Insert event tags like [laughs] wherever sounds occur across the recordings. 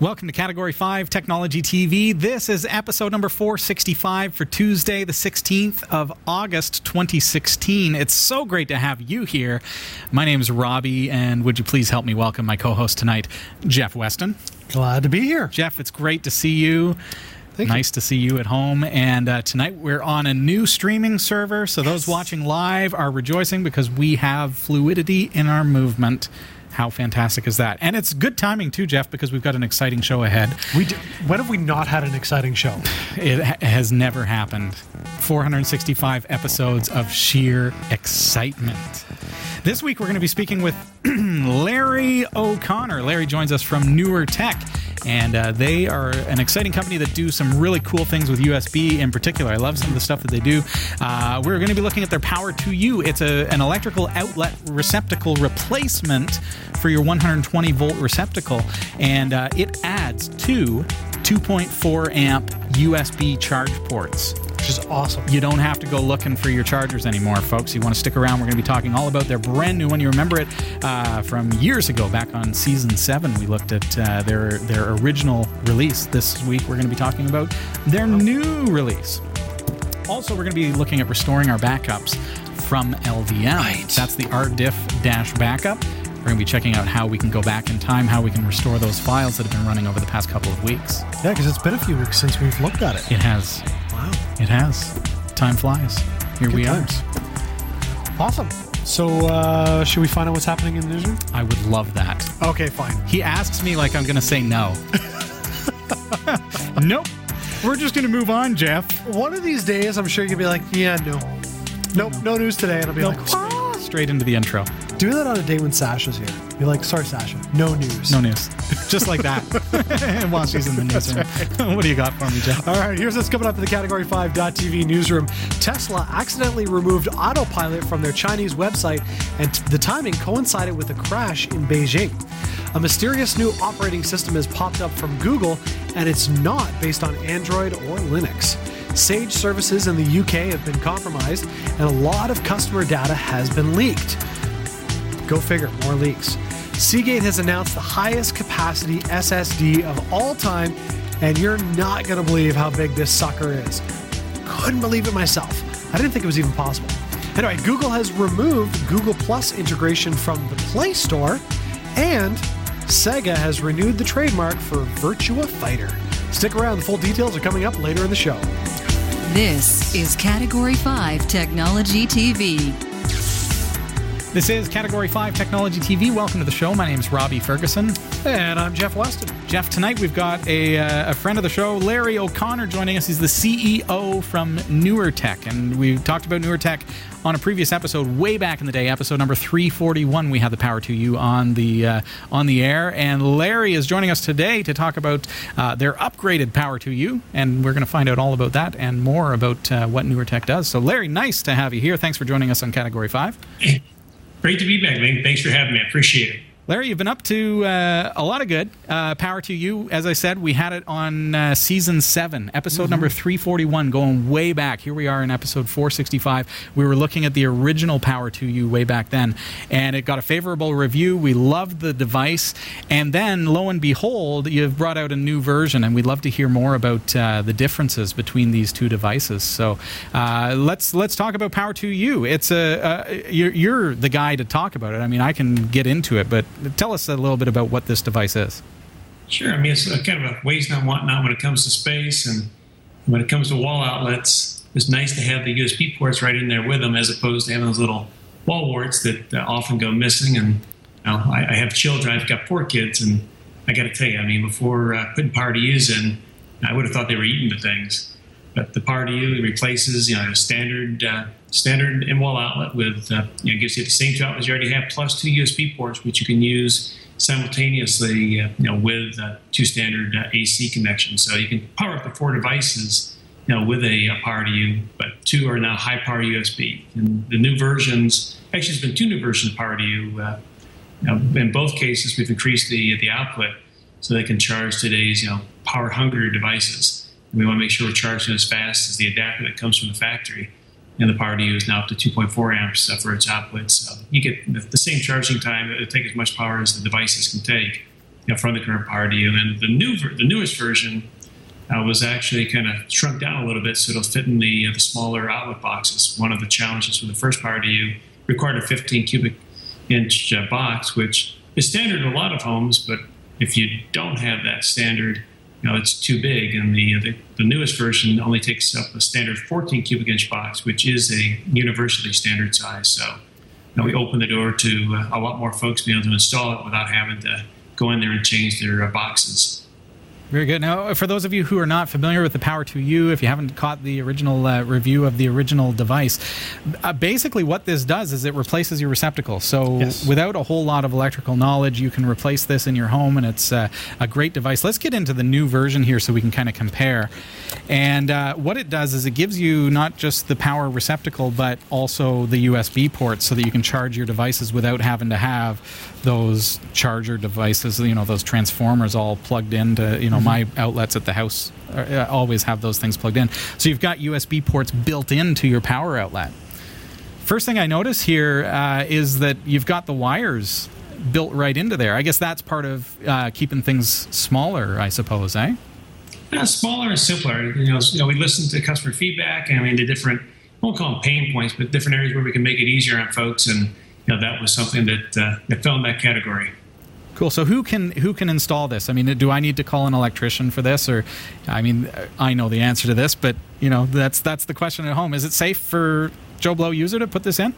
Welcome to Category 5 Technology TV. This is episode number 465 for Tuesday, the 16th of August, 2016. It's so great to have you here. My name is Robbie, and would you please help me welcome my co host tonight, Jeff Weston? Glad to be here. Jeff, it's great to see you. Thank nice you. to see you at home. And uh, tonight we're on a new streaming server, so those watching live are rejoicing because we have fluidity in our movement. How fantastic is that? And it's good timing too, Jeff, because we've got an exciting show ahead. We d- when have we not had an exciting show? It ha- has never happened. 465 episodes of sheer excitement. This week we're going to be speaking with [clears throat] Larry O'Connor. Larry joins us from Newer Tech, and uh, they are an exciting company that do some really cool things with USB in particular. I love some of the stuff that they do. Uh, we're going to be looking at their Power 2U. It's a, an electrical outlet receptacle replacement for your 120 volt receptacle, and uh, it adds two 2.4 amp USB charge ports. Which is awesome. You don't have to go looking for your chargers anymore, folks. You want to stick around. We're going to be talking all about their brand new one. You remember it uh, from years ago, back on season seven. We looked at uh, their their original release. This week, we're going to be talking about their new release. Also, we're going to be looking at restoring our backups from LVM. Right. That's the RDiff dash backup. We're going to be checking out how we can go back in time, how we can restore those files that have been running over the past couple of weeks. Yeah, because it's been a few weeks since we've looked at it. It has. Wow. It has. Time flies. Here Good we times. Awesome. So, uh, should we find out what's happening in the newsroom? I would love that. Okay, fine. He asks me like I'm going to say no. [laughs] nope. We're just going to move on, Jeff. One of these days, I'm sure you'll be like, yeah, no. Nope, no news today. And I'll be Nope. like, "Ah." Straight into the intro. do that on a day when Sasha's here. Be like, sorry, Sasha, no news. No news. [laughs] Just like that. [laughs] While she's in the newsroom. what do you got for me, Jeff? All right, here's what's coming up in the Category 5.tv newsroom. Tesla accidentally removed autopilot from their Chinese website, and the timing coincided with a crash in Beijing. A mysterious new operating system has popped up from Google, and it's not based on Android or Linux. Sage services in the UK have been compromised, and a lot of customer data has been leaked. Go figure, more leaks. Seagate has announced the highest capacity SSD of all time, and you're not going to believe how big this sucker is. Couldn't believe it myself. I didn't think it was even possible. Anyway, Google has removed Google Plus integration from the Play Store, and Sega has renewed the trademark for Virtua Fighter. Stick around, the full details are coming up later in the show. This is Category 5 Technology TV. This is Category 5 Technology TV. Welcome to the show. My name is Robbie Ferguson. And I'm Jeff Weston. Jeff, tonight we've got a, uh, a friend of the show, Larry O'Connor, joining us. He's the CEO from Newer Tech. And we talked about Newer Tech on a previous episode way back in the day, episode number 341. We had the Power2U on the, uh, on the air. And Larry is joining us today to talk about uh, their upgraded Power2U. And we're going to find out all about that and more about uh, what Newer Tech does. So, Larry, nice to have you here. Thanks for joining us on Category 5. Great to be back, man. Thanks for having me. I appreciate it. Larry, you've been up to uh, a lot of good. Uh, Power2U. As I said, we had it on uh, season seven, episode number 341, going way back. Here we are in episode 465. We were looking at the original Power2U way back then, and it got a favorable review. We loved the device. And then, lo and behold, you've brought out a new version, and we'd love to hear more about uh, the differences between these two devices. So uh, let's let's talk about Power2U. It's a uh, you're, you're the guy to talk about it. I mean, I can get into it, but tell us a little bit about what this device is. Sure. I mean, it's a kind of a waste not want not when it comes to space, and when it comes to wall outlets, it's nice to have the USB ports right in there with them, as opposed to having those little wall warts that often go missing. And you know, I, I have children. I've got four kids, and I got to tell you, I mean, before uh, putting Use in, I would have thought they were eating the things. But the U replaces, you know, a standard uh, standard wall outlet with, uh, you know, gives you the same two outlets you already have, plus two USB ports, which you can use simultaneously, uh, you know, with uh, two standard uh, AC connections. So you can power up to four devices, you know, with a, a Power2U, but two are now high power USB. And the new versions, actually, there's been two new versions of Power2U. Uh, you know, in both cases, we've increased the the output so they can charge today's, you know, power hungry devices. We want to make sure we're charging as fast as the adapter that comes from the factory. And the Power2Us now up to 2.4 amps uh, for its output. So you get the, same charging time. It'll take as much power as the devices can take. you know, from the current Power2U. And the new the newest version uh, was actually kind of shrunk down a little bit so it'll fit in the uh, the smaller outlet boxes. One of the challenges with the first Power2U required a 15 cubic inch uh, box, which is standard in a lot of homes, but if you don't have that standard, you know, it's too big. And the, the, the newest version only takes up a standard 14 cubic inch box, which is a universally standard size. So we open the door to uh, a lot more folks being able to install it without having to go in there and change their uh, boxes. Very good. Now, for those of you who are not familiar with the Power 2U, if you haven't caught the original uh, review of the original device, uh, basically what this does is it replaces your receptacle. So, yes. without a whole lot of electrical knowledge, you can replace this in your home, and it's uh, a great device. Let's get into the new version here so we can kind of compare. And uh, what it does is it gives you not just the power receptacle, but also the USB ports so that you can charge your devices without having to have those charger devices, you know, those transformers all plugged into, you know, mm-hmm. my outlets at the house uh, always have those things plugged in. So you've got USB ports built into your power outlet. First thing I notice here uh, is that you've got the wires built right into there. I guess that's part of uh, keeping things smaller, I suppose, eh? Yeah, smaller and simpler. You know, you know, we listen to customer feedback. I mean, the different, I won't call them pain points, but different areas where we can make it easier on folks. And you know, that was something that uh, that fell in that category. Cool. So who can who can install this? I mean, do I need to call an electrician for this, or I mean, I know the answer to this, but you know, that's that's the question at home. Is it safe for Joe Blow user to put this in?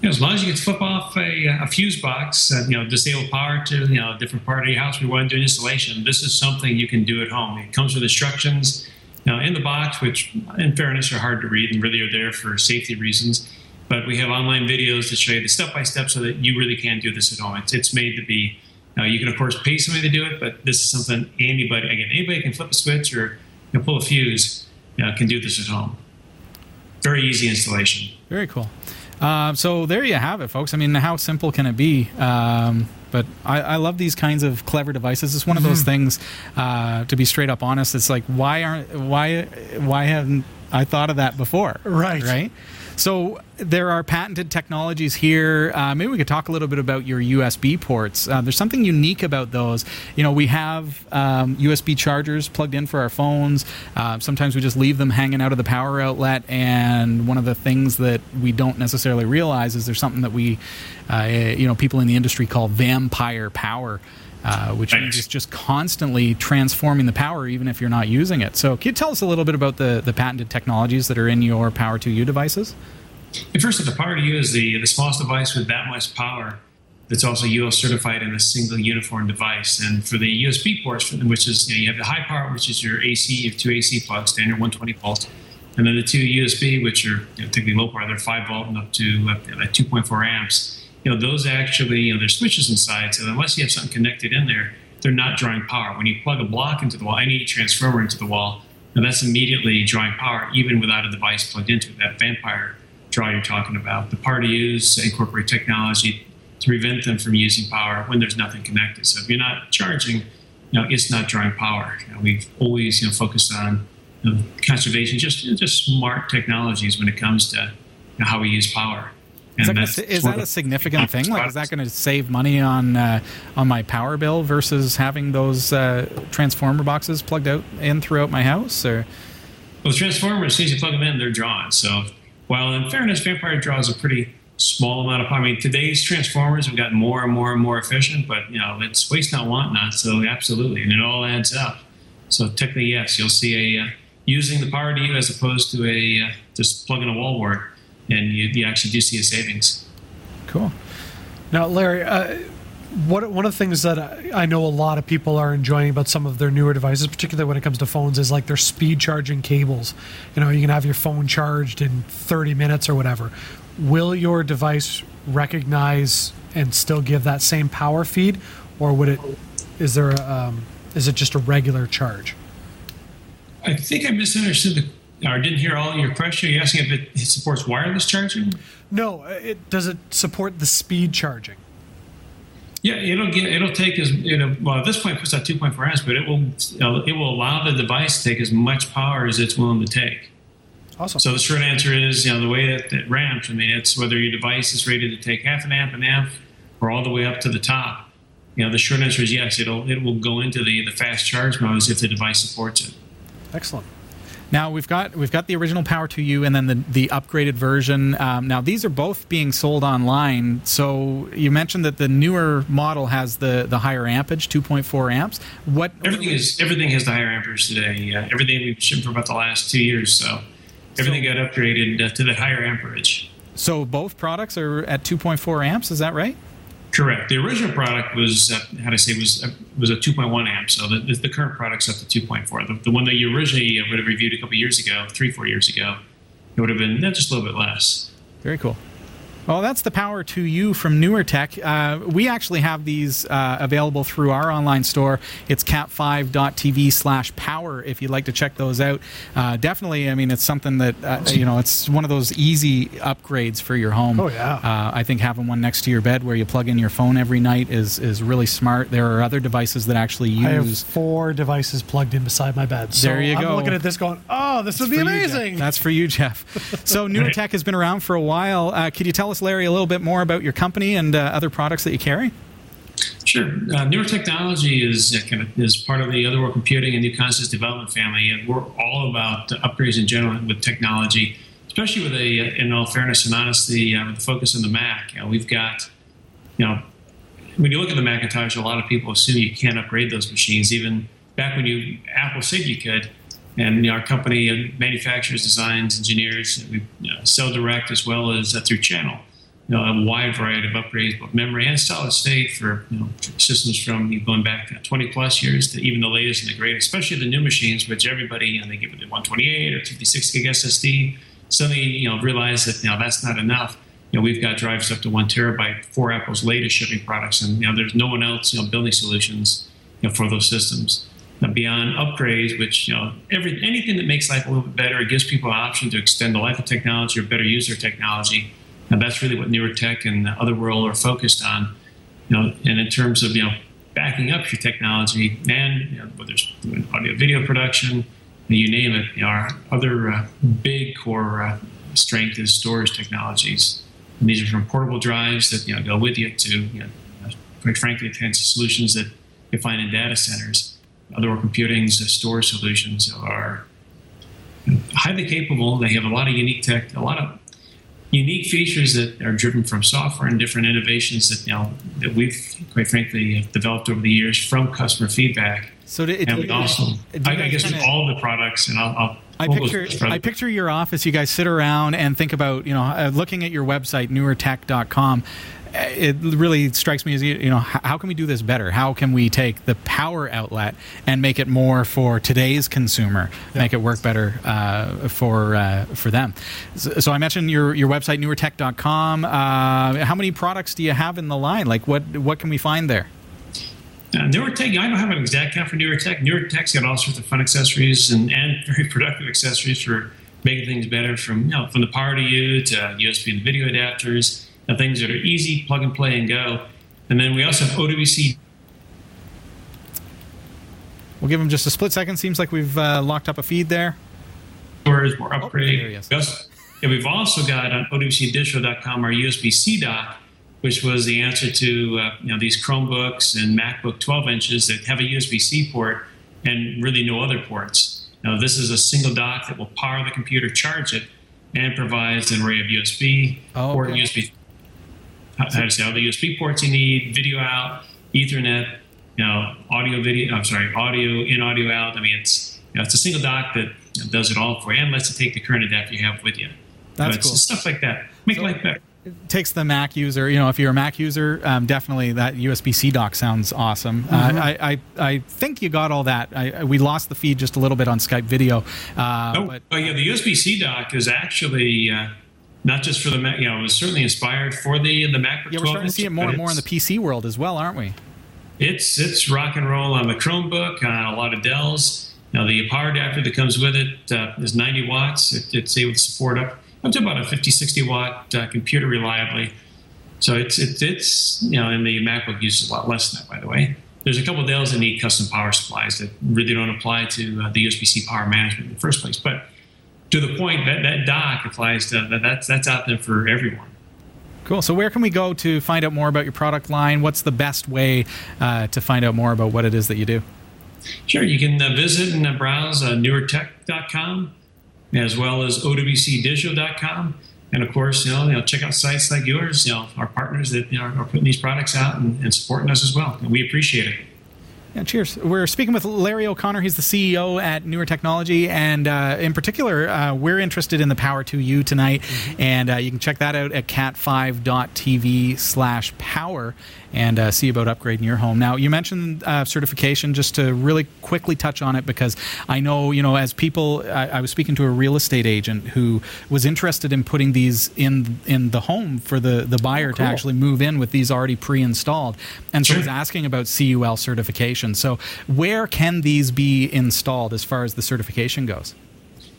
You know, as long as you can flip off a, a fuse box, uh, you know, disable power to you know a different part of your house. We want to do an installation. This is something you can do at home. It comes with instructions. Now in the box, which in fairness are hard to read and really are there for safety reasons. But we have online videos that show you the step by step so that you really can do this at home. It's, it's made to be now you can of course pay somebody to do it, but this is something anybody again anybody can flip a switch or you know, pull a fuse you know, can do this at home. Very easy installation. Very cool. Uh, so there you have it, folks. I mean, how simple can it be? Um, but I, I, love these kinds of clever devices. It's one of those mm-hmm. things. Uh, to be straight up honest, it's like why aren't why why haven't I thought of that before? Right. Right. So there are patented technologies here. Uh, maybe we could talk a little bit about your USB ports. Uh, there's something unique about those. You know, we have um, USB chargers plugged in for our phones. Uh, sometimes we just leave them hanging out of the power outlet. And one of the things that we don't necessarily realize is there's something that we, uh, you know, people in the industry call vampire power. Uh, which means it's just constantly transforming the power even if you're not using it. So, can you tell us a little bit about the, the patented technologies that are in your Power 2U devices? And first, the Power 2U is the, the smallest device with that much power that's also UL certified in a single uniform device. And for the USB ports, which is you, know, you have the high power, which is your AC, you have two AC plugs, standard 120 volts, and then the two USB, which are you know, typically low power, they're 5 volt and up to uh, 2.4 amps you know, those actually, you know, there's switches inside. So unless you have something connected in there, they're not drawing power. When you plug a block into the wall, any transformer into the wall, and that's immediately drawing power, even without a device plugged into it. That vampire draw you're talking about. The Power 2Us incorporate technology to prevent them from using power when there's nothing connected. So if you're not charging, you know, it's not drawing power. You know, we've always, you know, focused on you know, conservation, just just smart technologies when it comes to you know, how we use power. Is that, is that a significant thing? Like, is that going to save money on uh, on my power bill versus having those uh, transformer boxes plugged out in throughout my house? Or well, the transformers, as soon as you plug them in, they're drawn. So, while in fairness, Vampire draws a pretty small amount of power. I mean, today's transformers have gotten more and more and more efficient, but you know, it's waste not, want not. So, absolutely, and it all adds up. So, technically, yes, you'll see a uh, using the Power 2U as opposed to a uh, just plugging a wall wart and you, you actually do see a savings. Cool. Now, Larry, uh, what, one of the things that I know a lot of people are enjoying about some of their newer devices, particularly when it comes to phones, is like their speed charging cables. You know, you can have your phone charged in 30 minutes or whatever. Will your device recognize and still give that same power feed, or would it? Is there? A, um, is it just a regular charge? I think I misunderstood the or didn't hear all your question. Are you asking if it supports wireless charging? No, it does it support the speed charging? Yeah, it'll get it'll take as you know. Well, at this point, it puts out 2.4 amps, but it will uh, it will allow the device to take as much power as it's willing to take. Awesome. So the short answer is, you know, the way that it ramps. I mean, it's whether your device is rated to take half an amp, an amp, or all the way up to the top. you know, the short answer is yes. It'll it will go into the the fast charge modes if the device supports it. Excellent. Now we've got we've got the original Power2U and then the the upgraded version. Um, now these are both being sold online. So you mentioned that the newer model has the the higher ampage, 2.4 amps. What everything is everything has the higher amperage today. Uh, everything we've shipped for about the last two years. So everything so, got upgraded uh, to the higher amperage. So both products are at 2.4 amps. Is that right? Correct. The original product was uh, how to say was uh, was a 2.1 amp. So the, the current product's up to 2.4. The, the one that you originally uh, would have reviewed a couple years ago, three four years ago, it would have been just a little bit less. Very cool. Well, that's the Power2U from NewerTech. Uh, we actually have these uh, available through our online store. It's cat5.tv slash power if you'd like to check those out. Uh, definitely, I mean, it's something that, uh, you know, it's one of those easy upgrades for your home. Oh, yeah. Uh, I think having one next to your bed where you plug in your phone every night is, is really smart. There are other devices that actually use. I have four devices plugged in beside my bed. So there you go. I'm looking at this going, oh, this That's would be amazing. You, That's for you, Jeff. [laughs] so, NewerTech has been around for a while. Uh, could you tell us? Us, Larry, a little bit more about your company and uh, other products that you carry? Sure. Uh, Newer Technology is uh, kind of is part of the Otherworld Computing and New Consciousness Development family, and we're all about upgrades in general with technology, especially with a, uh, in all fairness and honesty, uh, with the focus on the Mac. we've got, you know, when you look at the Macintosh, a lot of people assume you can't upgrade those machines. Even back when you Apple said you could, and you know, our company manufactures, designs, engineers. We sell direct as well as uh, through channel. You know, a wide variety of upgrades, both memory and solid state for you know, systems from going back 20 plus years to even the latest and the greatest, especially the new machines, which everybody, you know, they give it the 128 or 56 gig SSD. Suddenly, you know, realize that you know that's not enough. You know, we've got drives up to one terabyte for Apple's latest shipping products, and you know, there's no one else, you know, building solutions, you know, for those systems beyond upgrades, which you know every anything that makes life a little bit better, it gives people an option to extend the life of technology or better use their technology. And that's really what NewerTech and the other world are focused on. You know, and in terms of you know backing up your technology and you know, whether it's audio video production, you name it. You know, our other uh, big core uh, strength is storage technologies. And these are from portable drives that you know go with you to you know, quite frankly, advanced solutions that you find in data centers Otherworld Computing's storage solutions are highly capable. They have a lot of unique tech, a lot of unique features that are driven from software and different innovations that you know that we've quite frankly developed over the years from customer feedback. So it, and we also, I, I, guess, with all the products, and I'll, I'll I picture, I picture your office. You guys sit around and think about, you know, uh, looking at your website, newertech.com it really strikes me as you know how can we do this better? How can we take the power outlet and make it more for today's consumer yeah. make it work better uh, for uh, for them? So, so, i mentioned your your website newertech.com uh, how many products do you have in the line? Like what what can we find there uh, NewerTech, I don't have an exact count for NewerTech. NewerTech's got all sorts of fun accessories and, and [laughs] very productive accessories for making things better from you know from the Power2U to USB and video adapters and things that are easy, plug and play and go. And then we also have OWC. We'll give them just a split second. Seems like we've uh, locked up a feed there. More upgrade. Oh, yes. yes. And we've also got on OWCDistro.com our USB-C dock, which was the answer to uh, you know these Chromebooks and MacBook 12 inches that have a USB-C port and really no other ports. Now this is a single dock that will power the computer, charge it, and provides an array of USB oh, port okay. USB how, to say all the USB ports you need, video out, Ethernet, you know, audio, video. I'm sorry, audio in, audio out. I mean, it's you know, it's a single dock that does it all for you and lets you take the current adapter you have with you. That's cool. Stuff like that make so life better. It takes the Mac user. You know, if you're a Mac user, um, definitely that USB-C dock sounds awesome. Uh, mm-hmm. Uh, I, I, I think you got all that. I, we lost the feed just a little bit on Skype video. Uh, oh, but, oh yeah, the USB-C dock is actually. Uh, not just for the Mac, you know, it was certainly inspired for the the MacBook. Yeah, we're starting to see it more and more in the PC world as well, aren't we? It's it's rock and roll on the Chromebook, on a lot of Dells. Now the power adapter that comes with it uh, is 90 watts. It, it's able to support up up to about a 50, 60 watt uh, computer reliably. So it's it's it's you know, and the MacBook uses a lot less than that, by the way. There's a couple of Dells that need custom power supplies that really don't apply to uh, the USB-C power management in the first place, but. To the point that that dock applies to that, that's that's out there for everyone. Cool. So, where can we go to find out more about your product line? What's the best way uh, to find out more about what it is that you do? Sure. You can uh, visit and uh, browse uh, newertech.com as well as owcdigital.com. And of course, you know, you know, check out sites like yours, you know, our partners that you know, are putting these products out and, and supporting us as well. And we appreciate it. Yeah, cheers. We're speaking with Larry O'Connor. He's the CEO at Newer Technology, and uh, in particular, uh, we're interested in the Power2U tonight, mm-hmm. and uh, you can check that out at cat5.tv/power and uh, see about upgrading your home. Now, you mentioned uh, certification. Just to really quickly touch on it, because I know you know as people, I, I, was speaking to a real estate agent who was interested in putting these in in the home for the the buyer oh, cool. to actually move in with these already pre-installed, and so sure. he's asking about CUL certification. So, where can these be installed as far as the certification goes?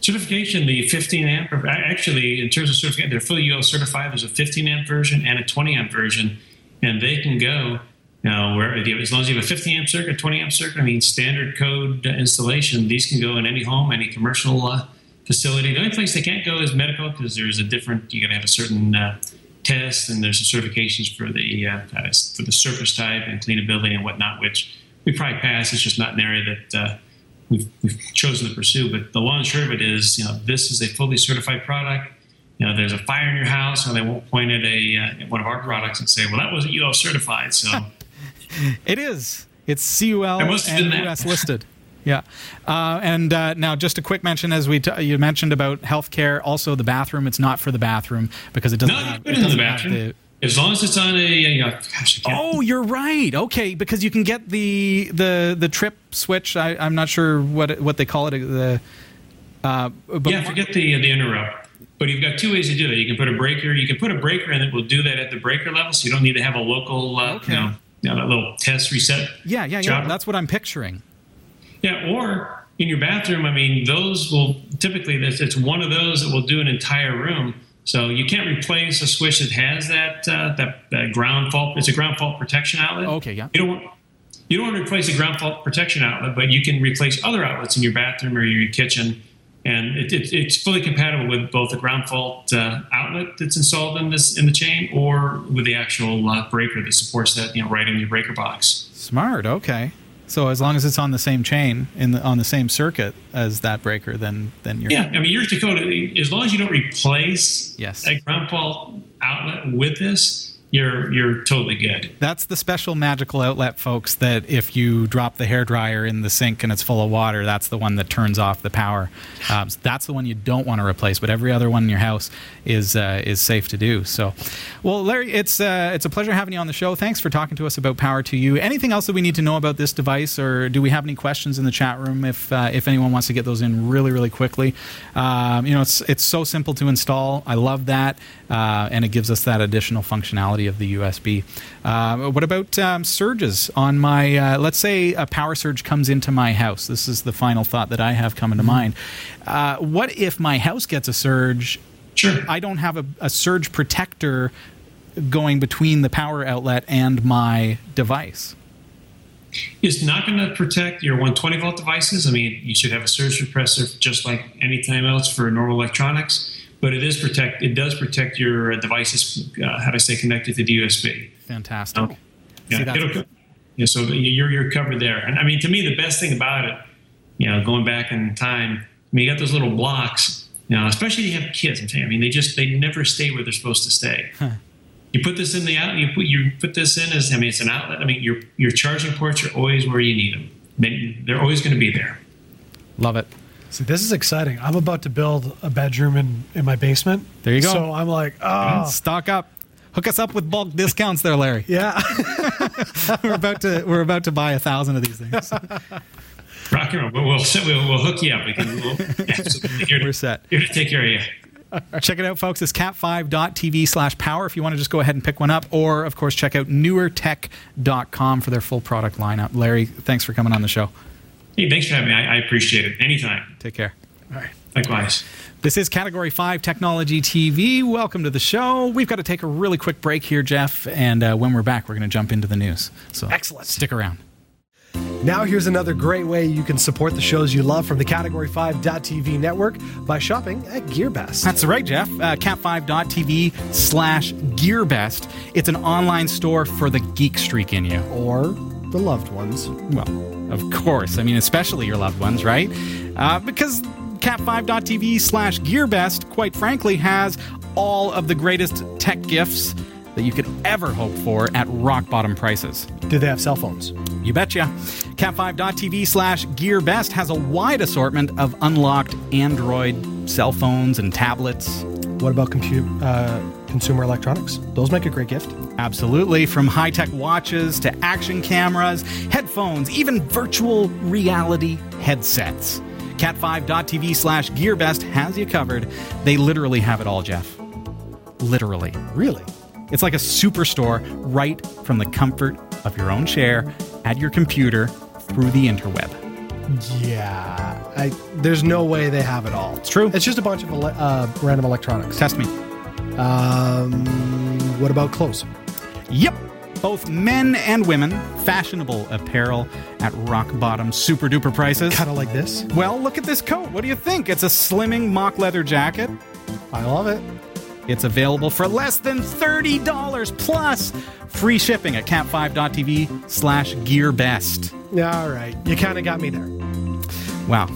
certification, the 15 amp, actually, in terms of certification, they're fully UL certified. There's a 15 amp version and a 20 amp version and they can go you know, as long as you have a 50 amp circuit, 20 amp circuit, I mean, standard code installation, these can go in any home, any commercial uh, facility. The only place they can't go is medical because there's a different, you got to have a certain uh, test and there's certifications for the uh, for the surface type and cleanability and whatnot, which we probably pass. It's just not an area that uh, we've, we've chosen to pursue. But the long and short of it is, you know, this is a fully certified product you know, there's a fire in your house, and they won't point at a uh, one of our products and say, "Well, that wasn't UL certified." So [laughs] it is. It's CUL and US listed. [laughs] Yeah, uh, and uh, now just a quick mention as we t- you mentioned about healthcare. Also, the bathroom. It's not for the bathroom because it doesn't. No, have, it in the bathroom. The, as long as it's on a, uh, gosh, oh, you're right. Okay, because you can get the the the trip switch. I, am not sure what what they call it. The uh, yeah, forget the the interrupt. But you've got two ways to do that. You can put a breaker. You can put a breaker in that will do that at the breaker level, so you don't need to have a local, uh, okay. you, know, you know, that little test reset. Yeah, yeah, yeah. That's what I'm picturing. Yeah, or in your bathroom. I mean, those will typically it's one of those that will do an entire room. So you can't replace a switch that has that uh, that, that ground fault. It's a ground fault protection outlet. Okay, yeah. You don't want, you don't want to replace a ground fault protection outlet, but you can replace other outlets in your bathroom or your kitchen and it, it, it's fully compatible with both the ground fault uh, outlet that's installed in this in the chain or with the actual uh, breaker that supports that you know right in your breaker box. Smart. Okay. So as long as it's on the same chain in the, on the same circuit as that breaker, then then you're yeah. I mean, you're Dakota. As long as you don't replace yes. a ground fault outlet with this, you're you're totally good. That's the special magical outlet, folks. That if you drop the hair dryer in the sink and it's full of water, that's the one that turns off the power. Um, so that's the one you don't want to replace. But every other one in your house is uh, is safe to do. So, well, Larry, it's uh, it's a pleasure having you on the show. Thanks for talking to us about Power2U. Anything else that we need to know about this device, or do we have any questions in the chat room? If uh, if anyone wants to get those in really really quickly, um, you know, it's it's so simple to install. I love that, uh, and it gives us that additional functionality of the USB. Uh, what about um, surges on my? Uh, let's say a power surge comes into my house. This is the final thought that I have coming to mm-hmm. mind. Uh, what if my house gets a surge? Sure. I don't have a, a surge protector going between the power outlet and my device. It's not going to protect your 120 volt devices. I mean, you should have a surge suppressor just like anytime else for normal electronics but it is protect. It does protect your devices. Uh, how do I say connected to the USB? Fantastic. Okay. Yeah, yeah, so you're you're covered there. And I mean, to me, the best thing about it, you know, going back in time, I mean, you got those little blocks. You know, especially if you have kids. I'm saying, I mean, they just they never stay where they're supposed to stay. [laughs] Huh. You put this in the out. You put you put this in as I mean, it's an outlet. I mean, your your charging ports are always where you need them. They're always going to be there. Love it. See, this is exciting. I'm about to build a bedroom in, in my basement. There you go. So I'm like, oh. Stock up. Hook us up with bulk discounts there, Larry. Yeah. [laughs] [laughs] we're about to we're about to buy a thousand of these things. Rock and roll. We'll, we'll, we'll, we'll hook you up. We can, we'll, here to, we're set. Here to take care of you. Check it out, folks. It's cat5.tv slash power if you want to just go ahead and pick one up. Or, of course, check out newertech.com for their full product lineup. Larry, thanks for coming on the show. Hey, thanks for having me. I, I appreciate it. Anytime. Take care. All right. Likewise. This is Category 5 Technology TV. Welcome to the show. We've got to take a really quick break here, Jeff, and uh, when we're back, we're going to jump into the news. So Excellent. Stick around. Now, here's another great way you can support the shows you love from the Category 5.tv network by shopping at GearBest. That's right, Jeff. Uh, cat5.tv slash GearBest. It's an online store for the geek streak in you. or the loved ones. Well, of course. I mean, especially your loved ones, right? Uh, because cat5.tv slash GearBest, quite frankly, has all of the greatest tech gifts that you could ever hope for at rock bottom prices. Do they have cell phones? You betcha. Cat5.tv slash GearBest has a wide assortment of unlocked Android cell phones and tablets. What about compute, uh, consumer electronics? Those make a great gift. Absolutely, from high tech watches to action cameras, headphones, even virtual reality headsets. Cat5.tv slash GearBest has you covered. They literally have it all, Jeff. Literally. Really? It's like a superstore right from the comfort of your own chair at your computer through the interweb. Yeah. I, there's no way they have it all. It's true. It's just a bunch of ele- uh, random electronics. Test me. Um, what about clothes? Yep. Both men and women, fashionable apparel at rock bottom super duper prices. Kind of like this. Well, look at this coat. What do you think? It's a slimming mock leather jacket. I love it. It's available for less than $30 plus free shipping at cat5.tv slash gearbest. All right. You kind of got me there. Wow.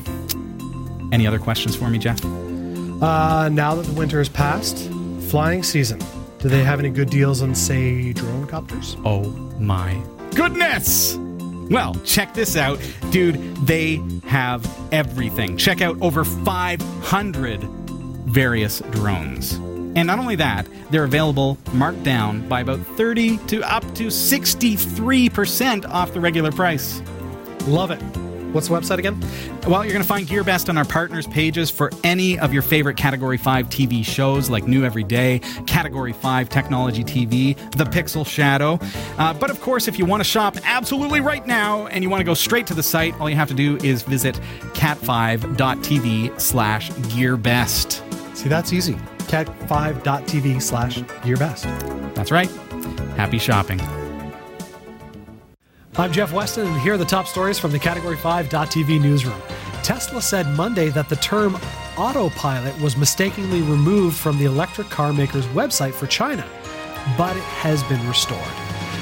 Any other questions for me, Jeff? Uh, now that the winter has passed, flying season. Do they have any good deals on, say, drone copters? Oh my goodness! Well, check this out. Dude, they have everything. Check out over 500 various drones. And not only that, they're available marked down by about 30 to up to 63% off the regular price. Love it. What's the website again? Well, you're going to find GearBest on our partners pages for any of your favorite Category 5 TV shows like New Every Day, Category 5 Technology TV, The Pixel Shadow. Uh, but of course, if you want to shop absolutely right now and you want to go straight to the site, all you have to do is visit cat5.tv slash GearBest. See, that's easy. cat5.tv slash gearbest. That's right. Happy shopping. I'm Jeff Weston, and here are the top stories from the Category 5.tv newsroom. Tesla said Monday that the term autopilot was mistakenly removed from the electric car maker's website for China, but it has been restored.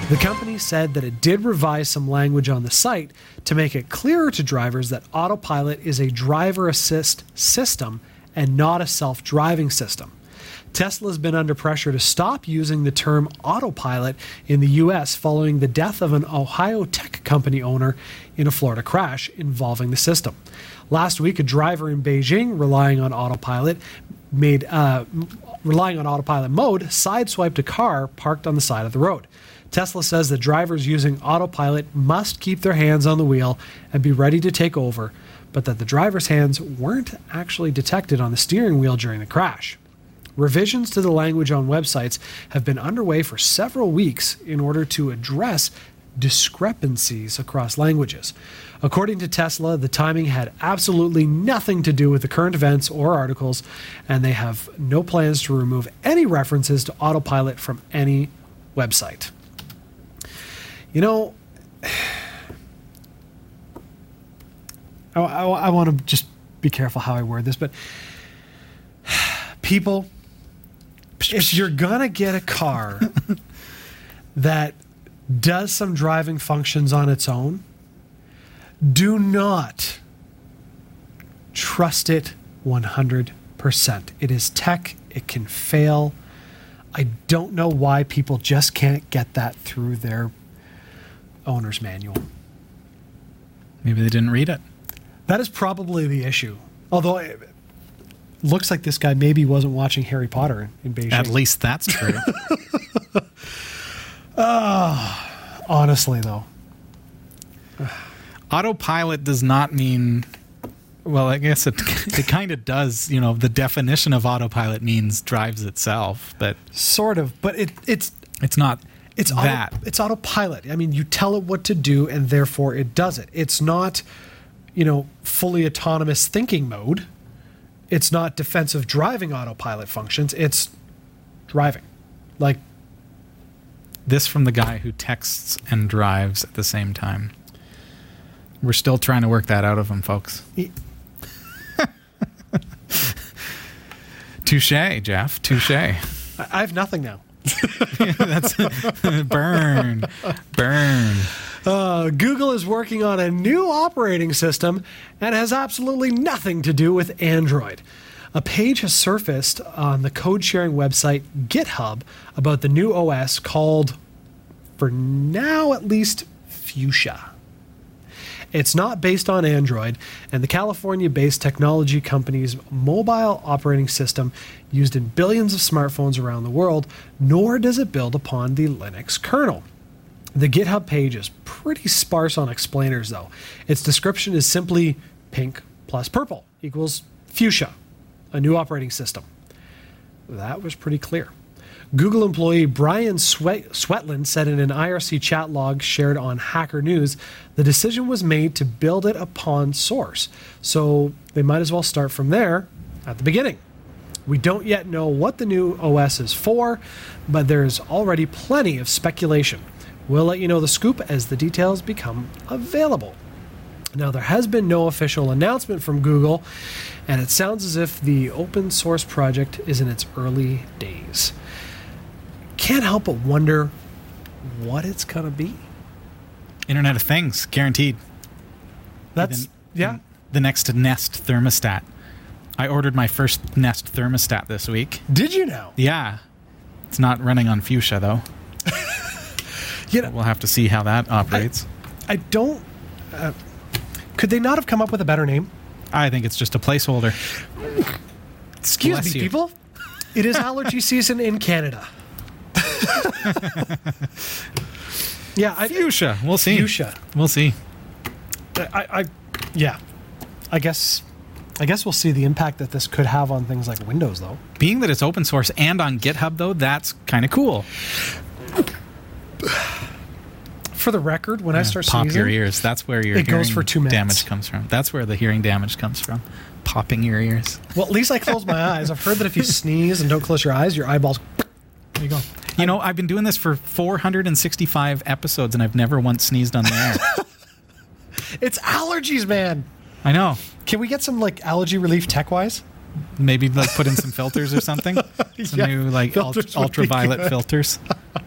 The company said that it did revise some language on the site to make it clearer to drivers that autopilot is a driver assist system and not a self driving system. Tesla's been under pressure to stop using the term autopilot in the US following the death of an Ohio tech company owner in a Florida crash involving the system. Last week, a driver in Beijing relying on autopilot made uh, relying on autopilot mode sideswiped a car parked on the side of the road. Tesla says that drivers using autopilot must keep their hands on the wheel and be ready to take over, but that the driver's hands weren't actually detected on the steering wheel during the crash. Revisions to the language on websites have been underway for several weeks in order to address discrepancies across languages. According to Tesla, the timing had absolutely nothing to do with the current events or articles, and they have no plans to remove any references to autopilot from any website. You know, [sighs] I, I, I want to just be careful how I word this, but [sighs] people, if you're going to get a car [laughs] that does some driving functions on its own, do not trust it 100%. It is tech, it can fail. I don't know why people just can't get that through their owner's manual. Maybe they didn't read it. That is probably the issue. Although looks like this guy maybe wasn't watching Harry Potter in Beijing. At least that's true. [laughs] Ah, honestly, though. [sighs] autopilot does not mean well i guess it, [laughs] it kind of does you know the definition of autopilot means drives itself but Sort of, but it, it's it's not it's that Auto, it's autopilot. I mean, you tell it what to do, and therefore it does it. It's not, you know, fully autonomous thinking mode. It's not defensive driving autopilot functions. It's driving, like this from the guy who texts and drives at the same time We're still trying to work that out of him, folks. [laughs] Touche, Jeff. Touche. I have nothing now. That's [laughs] burn, burn. Uh, Google is working on a new operating system and has absolutely nothing to do with Android. A page has surfaced on the code sharing website GitHub about the new OS called, for now at least, Fuchsia. It's not based on Android, and the California based technology company's mobile operating system used in billions of smartphones around the world, nor does it build upon the Linux kernel. The GitHub page is pretty sparse on explainers, though. Its description is simply pink plus purple equals fuchsia, a new operating system. That was pretty clear. Google employee Brian Sweat- Swetland said in an IRC chat log shared on Hacker News the decision was made to build it upon source, so they might as well start from there at the beginning. We don't yet know what the new OS is for, but there's already plenty of speculation. We'll let you know the scoop as the details become available. Now, there has been no official announcement from Google, and it sounds as if the open source project is in its early days. Can't help but wonder what it's going to be. Internet of Things, guaranteed. That's, The- yeah. The next Nest thermostat. I ordered my first Nest thermostat this week. Did you know? Yeah. It's not running on Fuchsia, though. [laughs] You know, We'll have to see how that operates. I don't. Uh, could they not have come up with a better name? I think it's just a placeholder. Excuse Bless me, you. people. It is allergy season in Canada. [laughs] yeah, I, Fuchsia. We'll see. Fuchsia. We'll see. I, I, yeah. I guess, I guess we'll see the impact that this could have on things like Windows, though. Being that it's open source and on GitHub, though, that's kind of cool. For the record, when I start Pop sneezing, your ears. That's where your It goes for two minutes. damage comes from. That's where the hearing damage comes from. Popping your ears. well, at least I close my eyes. I've heard that if you sneeze and don't close your eyes, your eyeballs. There you go. You know, I've been doing this for 465 episodes and I've never once sneezed on the air. [laughs] It's allergies, man. I know. Can we get some like allergy relief tech wise? Maybe like put in some filters or something. [laughs] Some Yeah, new like ult- filters ultraviolet filters.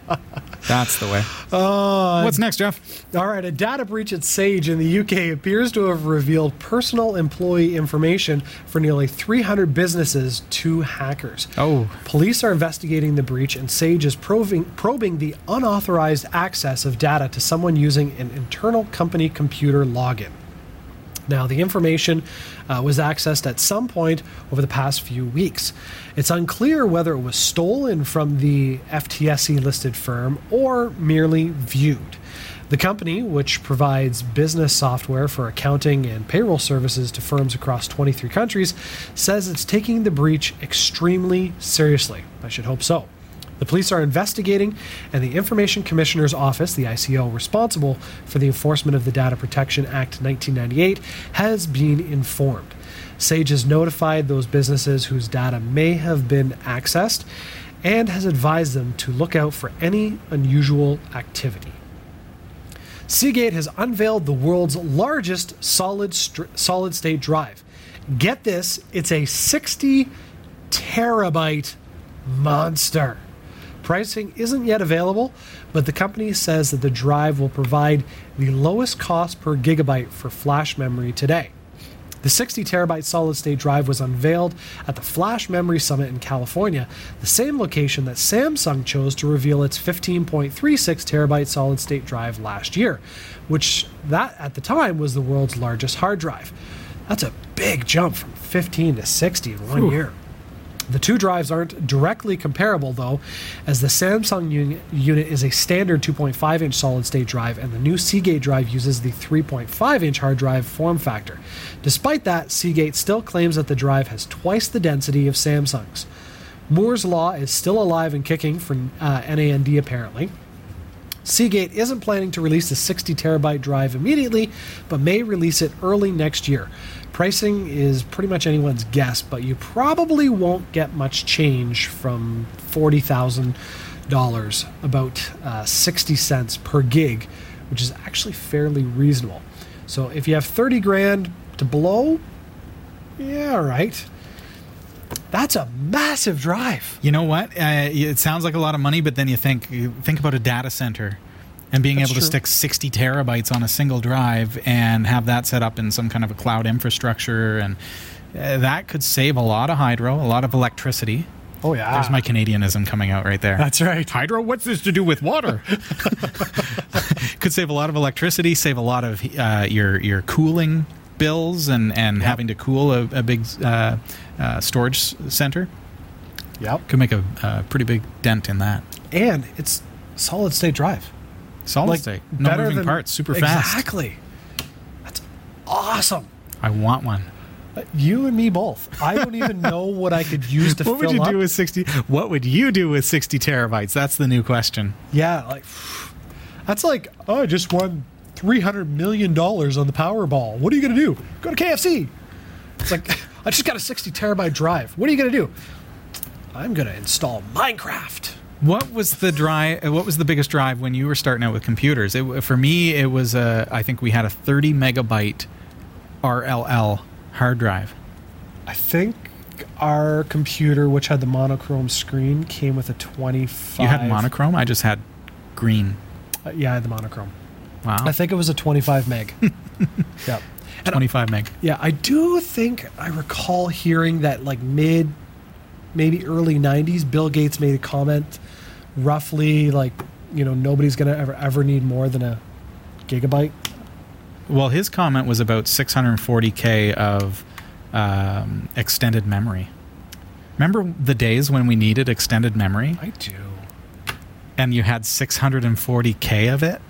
[laughs] That's the way. Uh, What's next, Jeff? All right, a data breach at Sage in the UK appears to have revealed personal employee information for nearly 300 businesses to hackers. Oh. Police are investigating the breach, and Sage is probing, probing the unauthorized access of data to someone using an internal company computer login. Now, the information uh, was accessed at some point over the past few weeks. It's unclear whether it was stolen from the FTSE listed firm or merely viewed. The company, which provides business software for accounting and payroll services to firms across 23 countries, says it's taking the breach extremely seriously. I should hope so. The police are investigating, and the Information Commissioner's Office, the ICO responsible for the enforcement of the Data Protection Act 1998, has been informed. SAGE has notified those businesses whose data may have been accessed and has advised them to look out for any unusual activity. Seagate has unveiled the world's largest solid solid state drive. Get this, it's a 60 terabyte monster. Pricing isn't yet available, but the company says that the drive will provide the lowest cost per gigabyte for flash memory today. The 60 terabyte solid state drive was unveiled at the Flash Memory Summit in California, the same location that Samsung chose to reveal its 15.36 terabyte solid state drive last year, which that at the time was the world's largest hard drive. That's a big jump from 15 to 60 in one year. The two drives aren't directly comparable, though, as the Samsung uni- unit is a standard 2.5 inch solid state drive, and the new Seagate drive uses the 3.5 inch hard drive form factor. Despite that, Seagate still claims that the drive has twice the density of Samsung's. Moore's Law is still alive and kicking for uh, NAND, apparently. Seagate isn't planning to release the 60 terabyte drive immediately, but may release it early next year. Pricing is pretty much anyone's guess, but you probably won't get much change from $40,000, about uh, 60 cents per gig, which is actually fairly reasonable. So if you have 30 grand to blow, yeah, right. That's a massive drive. You know what? Uh, it sounds like a lot of money, but then you think think about a data center and being That's able to true. stick 60 terabytes on a single drive and have that set up in some kind of a cloud infrastructure, and uh, that could save a lot of hydro, a lot of electricity. Oh yeah. There's my Canadianism coming out right there. That's right. Hydro? What's this to do with water? [laughs] [laughs] Could save a lot of electricity, save a lot of uh, your your cooling bills, and and having to cool a, a big uh, uh, storage center. Yep. Could make a, a pretty big dent in that. And it's solid state drive. Solid Like, state, no better moving than- parts, super fast. Exactly. That's awesome. I want one. Uh, You and me both. I don't even [laughs] know what I could use to What would you up. do with sixty? What would you do with sixty terabytes? That's the new question. Yeah, like [sighs] that's like oh, I just won three hundred million dollars on the Powerball. What are you gonna do? Go to KFC. It's like [laughs] I just got a sixty terabyte drive. What are you gonna do? I'm gonna install Minecraft. What was the drive? What was the biggest drive when you were starting out with computers? It, for me, it was a. I think we had a 30 megabyte RLL hard drive. I think our computer, which had the monochrome screen, came with a twenty-five. You had monochrome. I just had green. Uh, yeah, I had the monochrome. Wow, I think it was a twenty-five meg. [laughs] yep. And 25 meg. Yeah, I do think I recall hearing that like mid, maybe early '90s, Bill Gates made a comment, roughly like, you know, nobody's gonna ever ever need more than a gigabyte. Well, his comment was about 640k of um, extended memory. Remember the days when we needed extended memory? I do. and you had 640k of it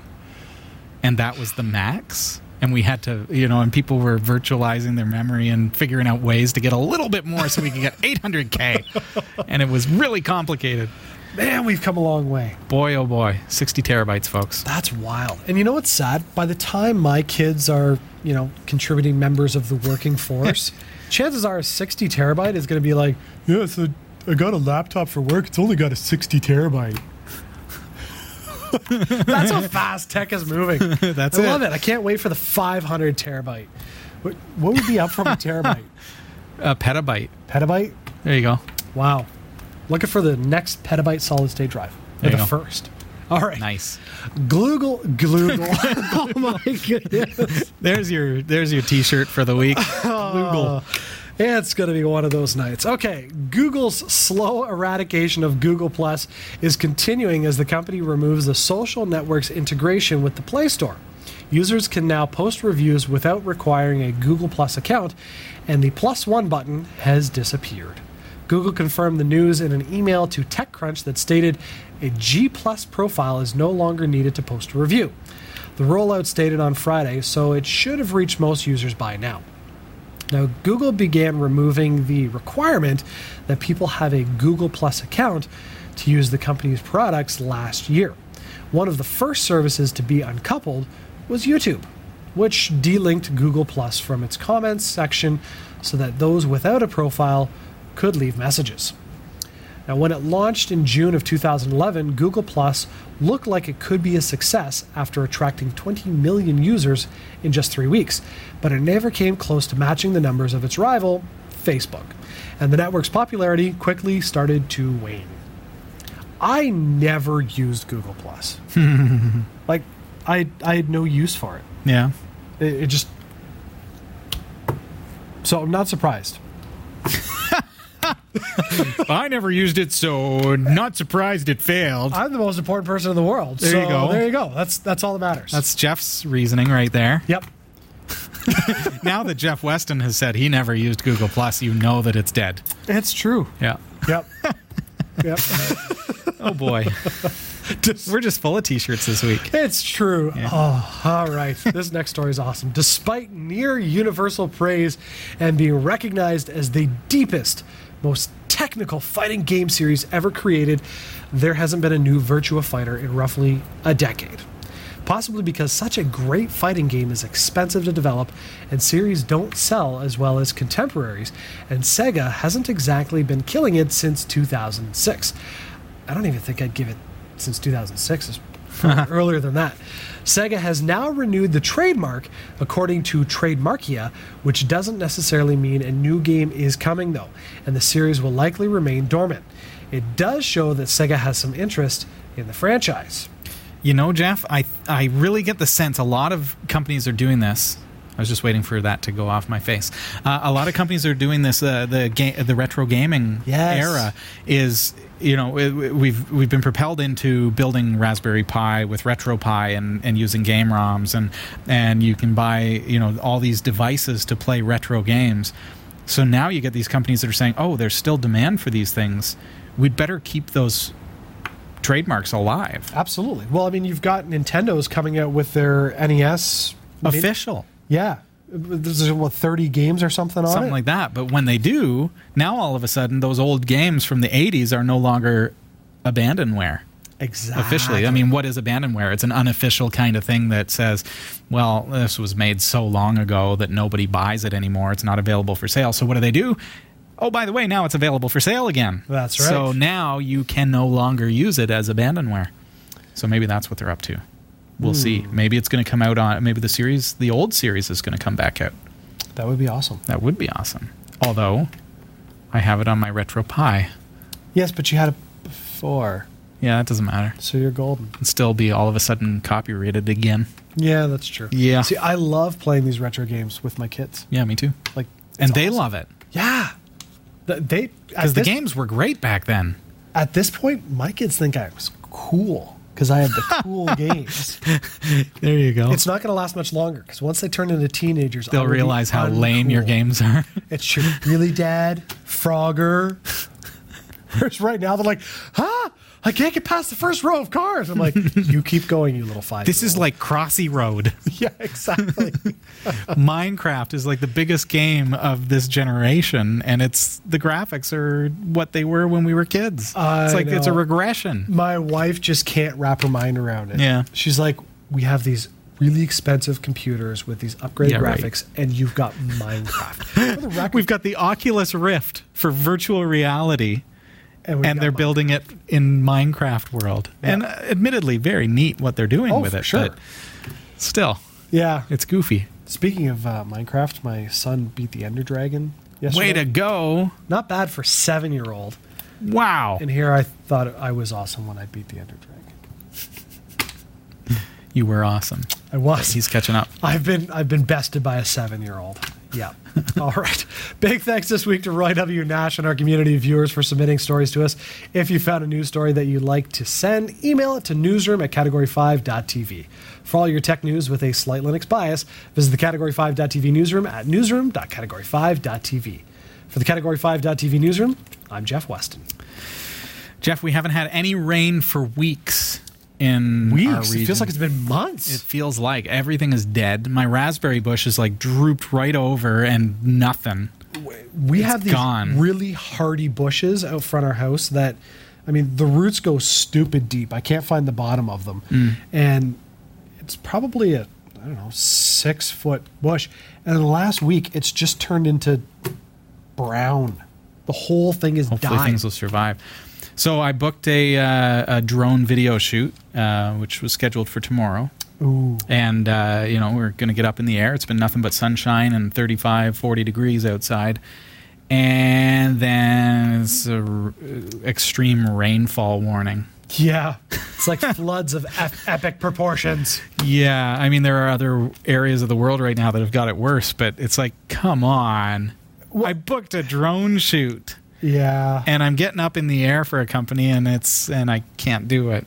and that was the max and we had to you know and people were virtualizing their memory and figuring out ways to get a little bit more so we could get 800k [laughs] and it was really complicated Man, we've come a long way. boy oh boy 60 terabytes folks That's wild. And you know what's sad? By the time my kids are, you know, contributing members of the working [laughs] force, chances are a 60 terabyte is going to be like, yeah, so I got a laptop for work. It's only got a 60 terabyte. [laughs] That's how fast tech is moving. [laughs] That's I it. love it. I can't wait for the 500 terabyte. What, what would be up from a terabyte? a petabyte Petabyte? there you go Wow. Looking for the next petabyte solid state drive. Or the go. first. All right. nice Gloogle. Gloogle. [laughs] [laughs] oh my goodness. there's your there's your t-shirt for the week [laughs] Google. It's going to be one of those nights. Okay, Google's slow eradication of Google Plus is continuing as the company removes the social network's integration with the Play Store. Users can now post reviews without requiring a Google Plus account, and the plus one button has disappeared. Google confirmed the news in an email to TechCrunch that stated a G Plus profile is no longer needed to post a review. The rollout stated on Friday, so it should have reached most users by now. Now, Google began removing the requirement that people have a Google Plus account to use the company's products last year. One of the first services to be uncoupled was YouTube, which delinked Google Plus from its comments section so that those without a profile could leave messages. Now, when it launched in June of 2011, Google Plus looked like it could be a success after attracting 20 million users in just three weeks, but it never came close to matching the numbers of its rival, Facebook. And the network's popularity quickly started to wane. I never used Google Plus. [laughs] like, I, I had no use for it. yeah It, it just. So I'm not surprised. [laughs] i never used it so not surprised it failed I'm the most important person in the world. There you go. There you go. That's that's all that matters. that's jeff's reasoning right there yep. [laughs] now that Jeff Weston has said he never used Google Plus, you know that it's dead. It's true. Yeah. Yep. [laughs] yep. Oh boy. We're just full of t-shirts this week. It's true. Oh, all right. This next story is awesome. Despite near universal praise and being recognized as the deepest, most technical fighting game series ever created, there hasn't been a new Virtua Fighter in roughly a decade. Possibly because such a great fighting game is expensive to develop and series don't sell as well as contemporaries, and Sega hasn't exactly been killing it since 2006. I don't even think I'd give it since 2006 is or [laughs] earlier than that. Sega has now renewed the trademark, according to Trademarkia, which doesn't necessarily mean a new game is coming, though, and the series will likely remain dormant. It does show that Sega has some interest in the franchise. You know, Jeff, I I really get the sense a lot of companies are doing this. I was just waiting for that to go off my face. Uh, a lot of companies are doing this. Uh, the ga- the retro gaming Yes. era is you know we've we've been propelled into building Raspberry Pi with RetroPie and, and using game ROMs and and you can buy you know all these devices to play retro games. So now you get these companies that are saying, oh, there's still demand for these things. We'd better keep those trademarks alive. Absolutely. Well, I mean, you've got Nintendo's coming out with their NES. mini- Official. Yeah. There's what, 30 games or something on something it? like that. But when they do, now all of a sudden, those old games from the 80s are no longer abandonware. Exactly. Officially, I mean, what is abandonware? It's an unofficial kind of thing that says, well, this was made so long ago that nobody buys it anymore. It's not available for sale. So, what do they do? Oh, by the way, now it's available for sale again. That's right. So now you can no longer use it as abandonware. So maybe that's what they're up to. We'll see. Hmm. Maybe it's going to come out on. Maybe the series, the old series, is going to come back out. That would be awesome. That would be awesome. Although, I have it on my Retro Pi. Yes, but you had it before, Yeah, that doesn't matter. so you're golden. It'd still be all of a sudden copyrighted again. Yeah, that's true. Yeah. See, I love playing these retro games with my kids. Yeah, me too. Like, And they awesome. love it Yeah. Th- They because the games were great back then. at this point, my kids think I was cool because I had the cool [laughs] games. There you go. It's not going to last much longer because once they turn into teenagers, They'll realize how lame your uncool. games are. [laughs] It's true. Really, Dad? Frogger? [laughs] Whereas right now they're like, huh? I can't get past the first row of cars. I'm like, you [laughs] keep going, you little five. this is like Crossy Road. [laughs] yeah, exactly. [laughs] Minecraft is like the biggest game of this generation, and it's the graphics are what they were when we were kids. I it's like it's a regression. My wife just can't wrap her mind around it. Yeah. she's like, we have these really expensive computers with these upgraded Yeah, right. graphics, and you've got Minecraft. For the record, We've got the Oculus Rift for virtual reality. And, and they're Min- building it in Minecraft world. And uh, admittedly, very neat what they're doing Oh, with it. sure. But still, Yeah. it's goofy. Speaking of uh, Minecraft, my son beat the Ender Dragon yesterday. Way to go! Not bad for seven year old. Wow, And here I thought I was awesome when I beat the Ender Dragon. you were awesome. I was. He's catching up. I've been I've been bested by a seven year old. Yeah. [laughs] All right. Big thanks this week to Roy W. Nash and our community of viewers for submitting stories to us. If you found a news story that you'd like to send, email it to newsroom at category5.tv. For all your tech news with a slight Linux bias, visit the category5.tv newsroom at newsroom.category5.tv. For the category5.tv newsroom, I'm Jeff Weston. Jeff, we haven't had any rain for weeks in Weeks. It feels like it's been months. It feels like everything is dead. My raspberry bush is like drooped right over and nothing. we have these gone. really hardy bushes out front our house that i mean the roots go stupid deep i can't find the bottom of them Mm. and it's probably a i don't know six foot bush and in the last week it's just turned into brown the whole thing is Hopefully dying things will survive. So I booked a, uh, a drone video shoot, uh, which was scheduled for tomorrow. Ooh. And, uh, you know, we're going to get up in the air. It's been nothing but sunshine and 35, 40 degrees outside. And then it's a r- extreme rainfall warning. yeah [laughs] it's like floods of ep- epic proportions Yeah, I mean, there are other areas of the world right now that have got it worse, but it's like, come on. I booked a drone shoot. Yeah and I'm getting up in the air for a company, and it's and I can't do it.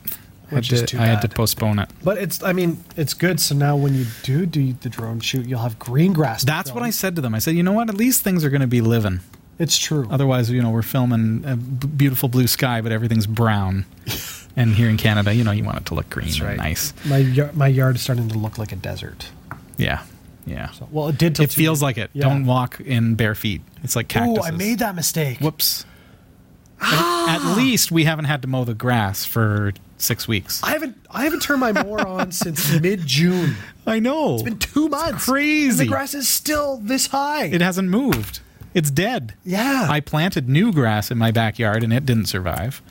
I Which had is to, I had to postpone it. but it's i mean it's good so now when you do do the drone shoot you'll have green grass That's what. I said to them. I said, you know what? At least things are going to be living. it's true Otherwise, you know, we're filming a b- beautiful blue sky, but everything's brown. [laughs] and here in Canada, you know, you want it to look green That's and nice. My my yard is starting to look like a desert. Yeah, yeah. So, well, it did. Till it feels like it. Yeah. Don't walk in bare feet. It's like Ooh, cactuses. I made that mistake. Whoops. Ah. At least we haven't had to mow the grass for six weeks. I haven't I haven't turned my mower [laughs] on since mid June. I know. It's been two months. crazy. And the grass is still this high. It hasn't moved. It's dead. yeah. I planted new grass in my backyard and it didn't survive.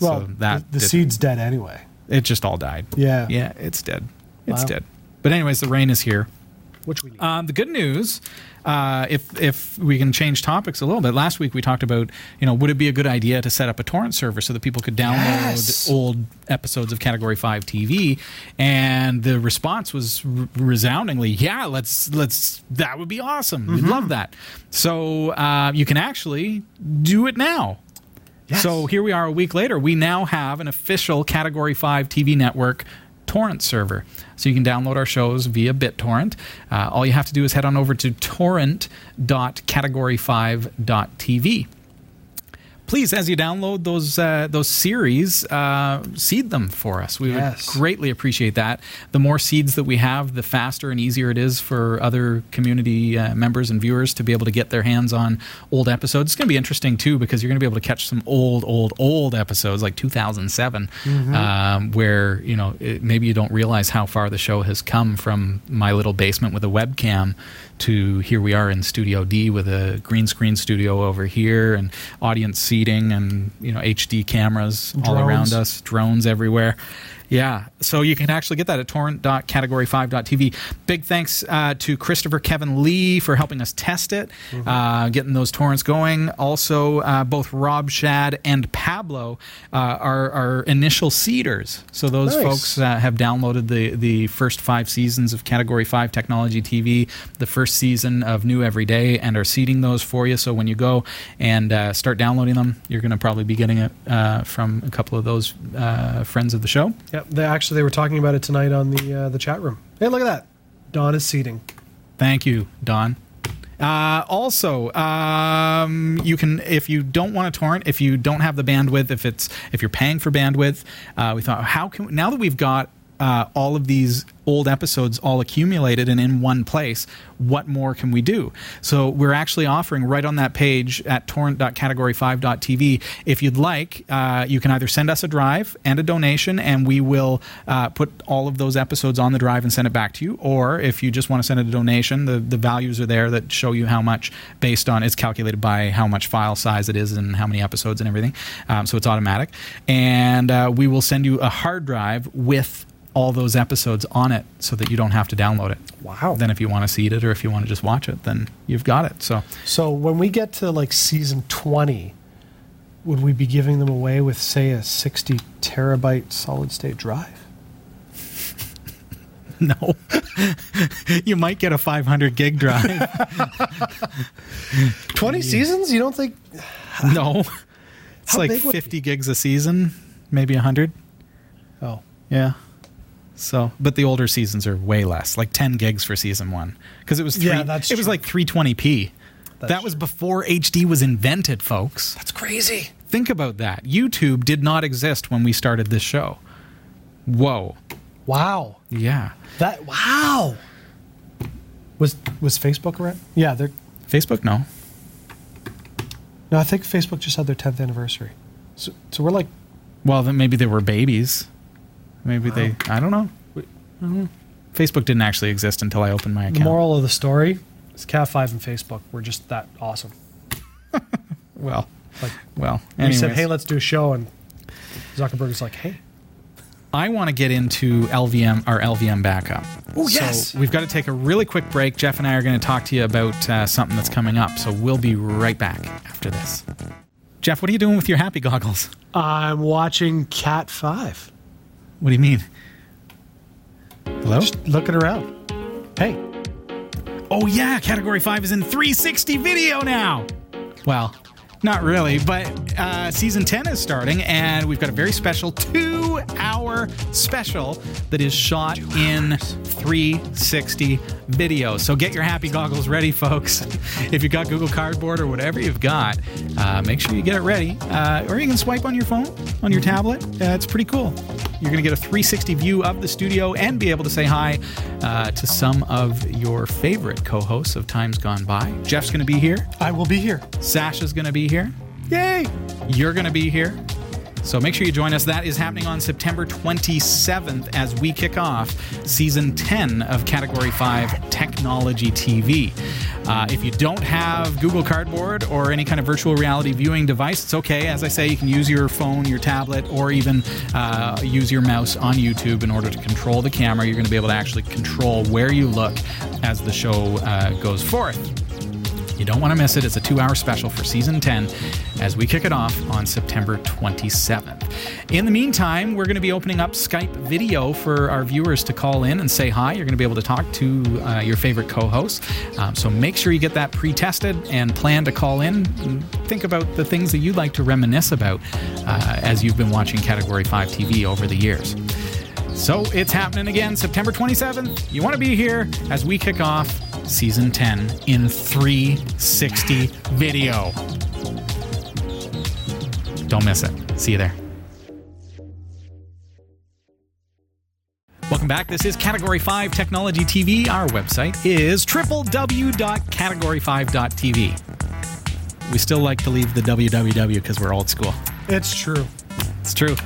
well, so that the, the seed's dead anyway. It just all died. Yeah. Yeah, it's dead. It's Wow. dead. But anyways, the rain is here. Which we need. Um, the good news, uh, if if we can change topics a little bit, last week we talked about, you know, would it be a good idea to set up a torrent server so that people could download Yes. old episodes of Category Five TV? And the response was r- resoundingly, yeah, let's let's that would be awesome. We'd love that. So uh, you can actually do it now. Yes. So here we are a week later. We now have an official Category 5 TV network torrent server. So you can download our shows via BitTorrent. Uh, all you have to do is head on over to torrent.category5.tv. Please, as you download those uh, those series, uh, seed them for us. We Yes. would greatly appreciate that. The more seeds that we have, the faster and easier it is for other community uh, members and viewers to be able to get their hands on old episodes. It's going to be interesting too because you're going to be able to catch some old, old, old episodes like 2007, um, where you know it, maybe you don't realize how far the show has come from my little basement with a webcam to here we are in Studio D with a green screen studio over here and audience seating and you know HD cameras all around us, drones everywhere. Yeah, so you can actually get that at torrent.category5.tv. Big thanks uh, to Christopher Kevin Lee for helping us test it, uh, getting those torrents going. Also, uh, both Rob Shad and Pablo uh, are our initial seeders. So those Nice. folks uh, have downloaded the the first five seasons of Category Five Technology TV, the first season of New Every Day, and are seeding those for you. So when you go and uh, start downloading them, you're going to probably be getting it uh, from a couple of those uh, friends of the show. Yep. They actually they were talking about it tonight on the uh, the chat room. Hey, look at that. Dawn is seeding. Thank you, Don. Uh, also, um, you can if you don't want to torrent, if you don't have the bandwidth, if it's if you're paying for bandwidth, uh, we thought how can now that we've got uh, all of these old episodes all accumulated and in one place, what more can we do? So we're actually offering right on that page at torrent.category5.tv. If you'd like, uh, you can either send us a drive and a donation, and we will uh, put all of those episodes on the drive and send it back to you. Or if you just want to send a donation, the, the values are there that show you how much based on it's calculated by how much file size it is and how many episodes and everything. Um, so it's automatic. And uh, we will send you a hard drive with all those episodes on it so that you don't have to download it. Wow. Then if you want to seed it or if you want to just watch it, then you've got it. So So when we get to like season 20, would we be giving them away with say a 60 terabyte solid state drive? [laughs] no. you might get a 500 gig drive. [laughs] 20 seasons? You don't think no. [laughs] It's How like big would 50 gigs a season, maybe 100. Oh. Yeah. So, but the older seasons are way less, like 10 gigs for season 1 because it was three, Yeah, that's it was like 320p. That's that was before HD was invented, folks. That's crazy. Think about that. YouTube did not exist when we started this show. Whoa. Wow. Yeah. That wow. Was was Facebook around? Yeah, they're Facebook no. No, I think Facebook just had their 10th anniversary. So, so we're like Well, then maybe they were babies. Maybe they. I don't know. I don't know. Facebook didn't actually exist until I opened my account. the moral of the story is Cat 5 and Facebook were just that awesome. [laughs] well, Like well. we Anyways, said, "Hey, let's do a show," and Zuckerberg was like, "Hey, I want to get into LVM, our LVM backup. Oh, So yes. we've got to take a really quick break. Jeff and I are going to talk to you about uh, something that's coming up. So we'll be right back after this. Jeff, what are you doing with your happy goggles? I'm watching Cat 5." What do you mean? Hello? Just looking around. Hey, Oh yeah, category five is in 360 video now. Well, not really, but uh, season 10 is starting, and we've got a very special two hour special that is shot in 360 video. So get your happy goggles ready, folks. If you've got Google Cardboard or whatever you've got, uh, make sure you get it ready. Uh, or you can swipe on your phone, on your tablet. Uh, it's pretty cool. You're going to get a 360 view of the studio and be able to say hi uh, to some of your favorite co hosts of Times Gone By. Jeff's going to be here. I will be here. Sasha's going to be here. Yay! You're going to be here. So make sure you join us. That is happening on September 27th as we kick off season 10 of Category 5 Technology TV. Uh, if you don't have Google Cardboard or any kind of virtual reality viewing device, it's okay. As I say, you can use your phone, your tablet, or even uh, use your mouse on YouTube in order to control the camera. You're going to be able to actually control where you look as the show uh, goes forth. You don't want to miss it. It's a two hour special for season 10 as we kick it off on September 27th. In the meantime, we're going to be opening up Skype video for our viewers to call in and say hi. You're going to be able to talk to uh, your favorite co hosts. Um, so make sure you get that pre tested and plan to call in. Think about the things that you'd like to reminisce about uh, as you've been watching Category 5 TV over the years. So it's happening again, September 27th. You want to be here as we kick off season 10 in 360 video. Don't miss it. See you there. Welcome back. This is Category 5 Technology TV. Our website is www.category5.tv. We still like to leave the www because we're old school. It's true. It's true.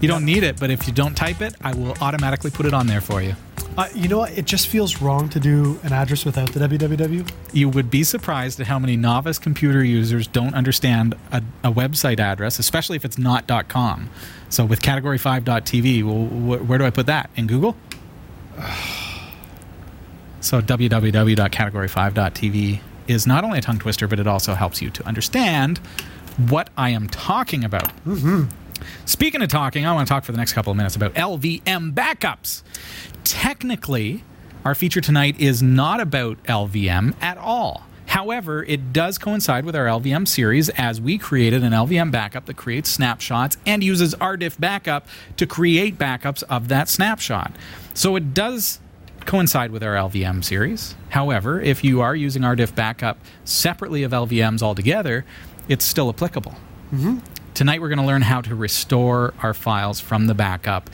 You don't need it, but if you don't type it, I will automatically put it on there for you. Uh, you know what? It just feels wrong to do an address without the www. You would be surprised at how many novice computer users don't understand a, a website address, especially if it's not .com. So with category5.tv, well, wh- where do I put that? In Google? [sighs] So www.category5.tv is not only a tongue twister, but it also helps you to understand what I am talking about. Speaking of talking, I want to talk for the next couple of minutes about LVM backups. Technically, our feature tonight is not about LVM at all. However, it does coincide with our LVM series as we created an LVM backup that creates snapshots and uses RDiff backup to create backups of that snapshot. So it does coincide with our LVM series. However, if you are using RDiff backup separately of LVMs altogether, it's still applicable. Mm-hmm. Tonight, we're going to learn how to restore our files from the backup.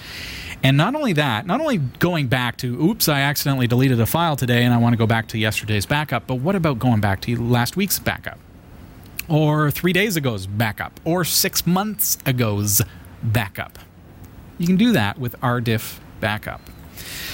And not only that, not only going back to, oops, I accidentally deleted a file today and I want to go back to yesterday's backup, but what about going back to last week's backup? Or three days ago's backup? Or six months ago's backup? You can do that with RDiff backup.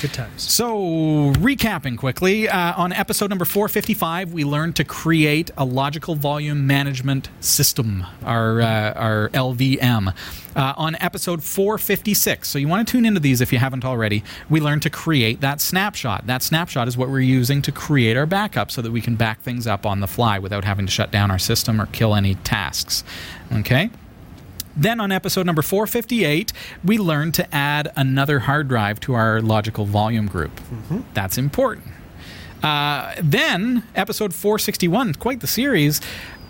Good times. So, recapping quickly, uh, on episode number 455, we learned to create a logical volume management system, our, uh, our LVM. Uh, on episode 456, so you want to tune into these if you haven't already, we learned to create that snapshot. That snapshot is what we're using to create our backup so that we can back things up on the fly without having to shut down our system or kill any tasks. Okay? Then on episode number 458, we learned to add another hard drive to our logical volume group. That's important. Uh, then, episode 461, quite the series.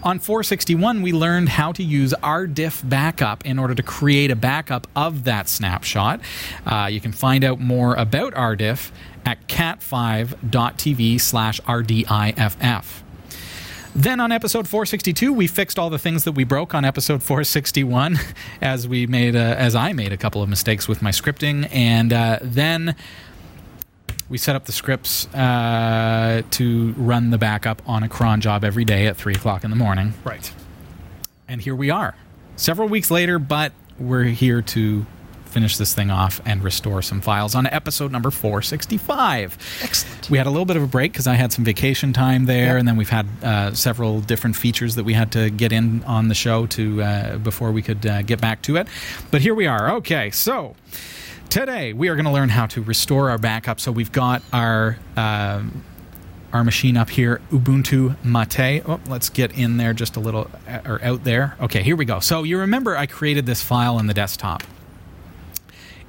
On 461, we learned how to use RDiff backup in order to create a backup of that snapshot. Uh, you can find out more about RDiff at cat5.tv slash RDIFF. Then on episode 462, we fixed all the things that we broke on episode 461, [laughs] as we made, a, as I made a couple of mistakes with my scripting, and uh, then we set up the scripts uh, to run the backup on a cron job every day at three o'clock in the morning. Right. And here we are, several weeks later, but we're here to finish this thing off and restore some files on episode number 465. Excellent. We had a little bit of a break because I had some vacation time there, Yep. and then we've had uh, several different features that we had to get in on the show to uh, before we could uh, get back to it. But here we are. Okay, so today we are going to learn how to restore our backup. So we've got our um, our machine up here, Ubuntu Mate. Oh, let's get in there just a little, uh, or out there. Okay, here we go. So you remember I created this file in the desktop.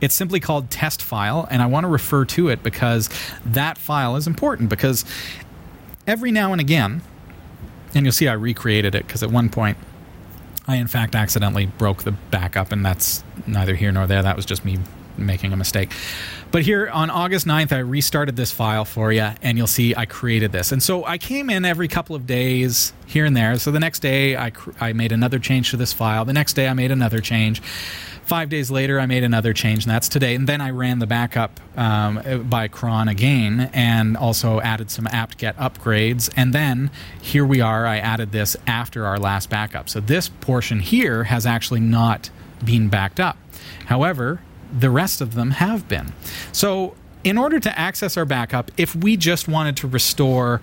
It's simply called test file, and I want to refer to it because that file is important because every now and again, and you'll see I recreated it because at one point I, in fact, accidentally broke the backup, and that's neither here nor there. That was just me making a mistake. But here on August 9th, I restarted this file for you, and you'll see I created this. And so I came in every couple of days here and there. So the next day, I, cr- I made another change to this file. The next day, I made another change. Five days later, I made another change, and that's today. And then I ran the backup um, by cron again and also added some apt-get upgrades. And then here we are. I added this after our last backup. So this portion here has actually not been backed up. However, the rest of them have been. So in order to access our backup, if we just wanted to restore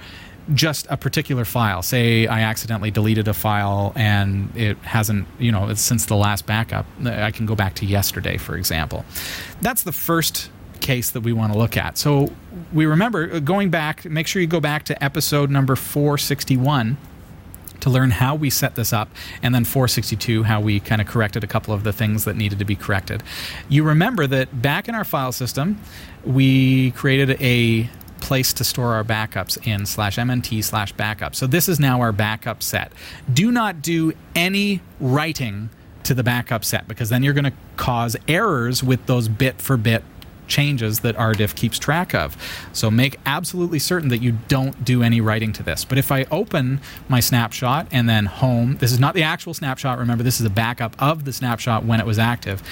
just a particular file. Say I accidentally deleted a file and it hasn't, you know, since the last backup. I can go back to yesterday, for example. That's the first case that we want to look at. So we remember uh, going back, make sure you go back to episode number 461 to learn how we set this up, and then 462, how we kind of corrected a couple of the things that needed to be corrected. You remember that back in our file system, we created a place to store our backups in slash mnt slash backup. So this is now our backup set. Do not do any writing to the backup set because then you're going to cause errors with those bit for bit changes that RDiff keeps track of. So make absolutely certain that you don't do any writing to this. But if I open my snapshot and then home, this is not the actual snapshot. Remember, this is a backup of the snapshot when it was active.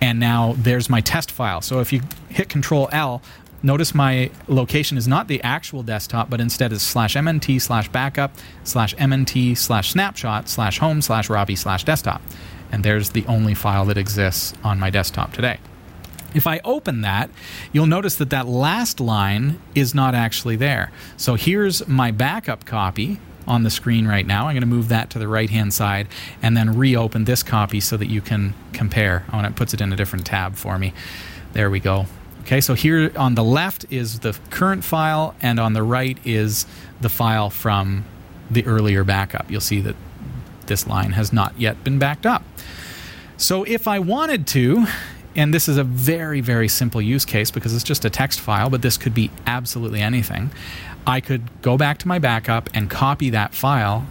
And now there's my test file. So if you hit Control L, notice my location is not the actual desktop, but instead is slash mnt slash backup slash mnt slash snapshot slash home slash robbie slash desktop. And there's the only file that exists on my desktop today. If I open that, you'll notice that that last line is not actually there. So here's my backup copy on the screen right now. I'm going to move that to the right hand side and then reopen this copy so that you can compare. Oh, and it puts it in a different tab for me. There we go. Okay, so here on the left is the current file, and on the right is the file from the earlier backup. You'll see that this line has not yet been backed up. So if I wanted to, and this is a very, very simple use case because it's just a text file, but this could be absolutely anything. I could go back to my backup and copy that file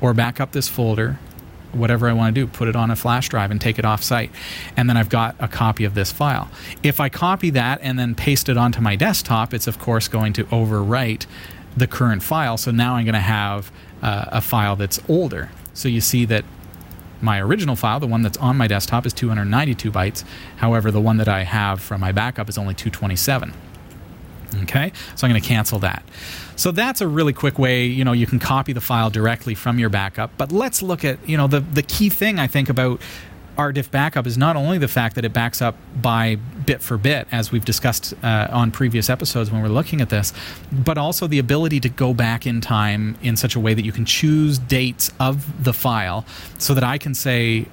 or back up this folder, whatever I want to do, put it on a flash drive and take it off site. And then I've got a copy of this file. If I copy that and then paste it onto my desktop, it's of course going to overwrite the current file. So now I'm going to have uh, a file that's older. So you see that my original file, the one that's on my desktop, is 292 bytes. However, the one that I have from my backup is only 227. Okay, so I'm going to cancel that. So that's a really quick way, you know, you can copy the file directly from your backup. But let's look at, you know, the, the key thing I think about RDiff backup is not only the fact that it backs up by bit for bit, as we've discussed uh, on previous episodes when we're looking at this, but also the ability to go back in time in such a way that you can choose dates of the file so that I can say,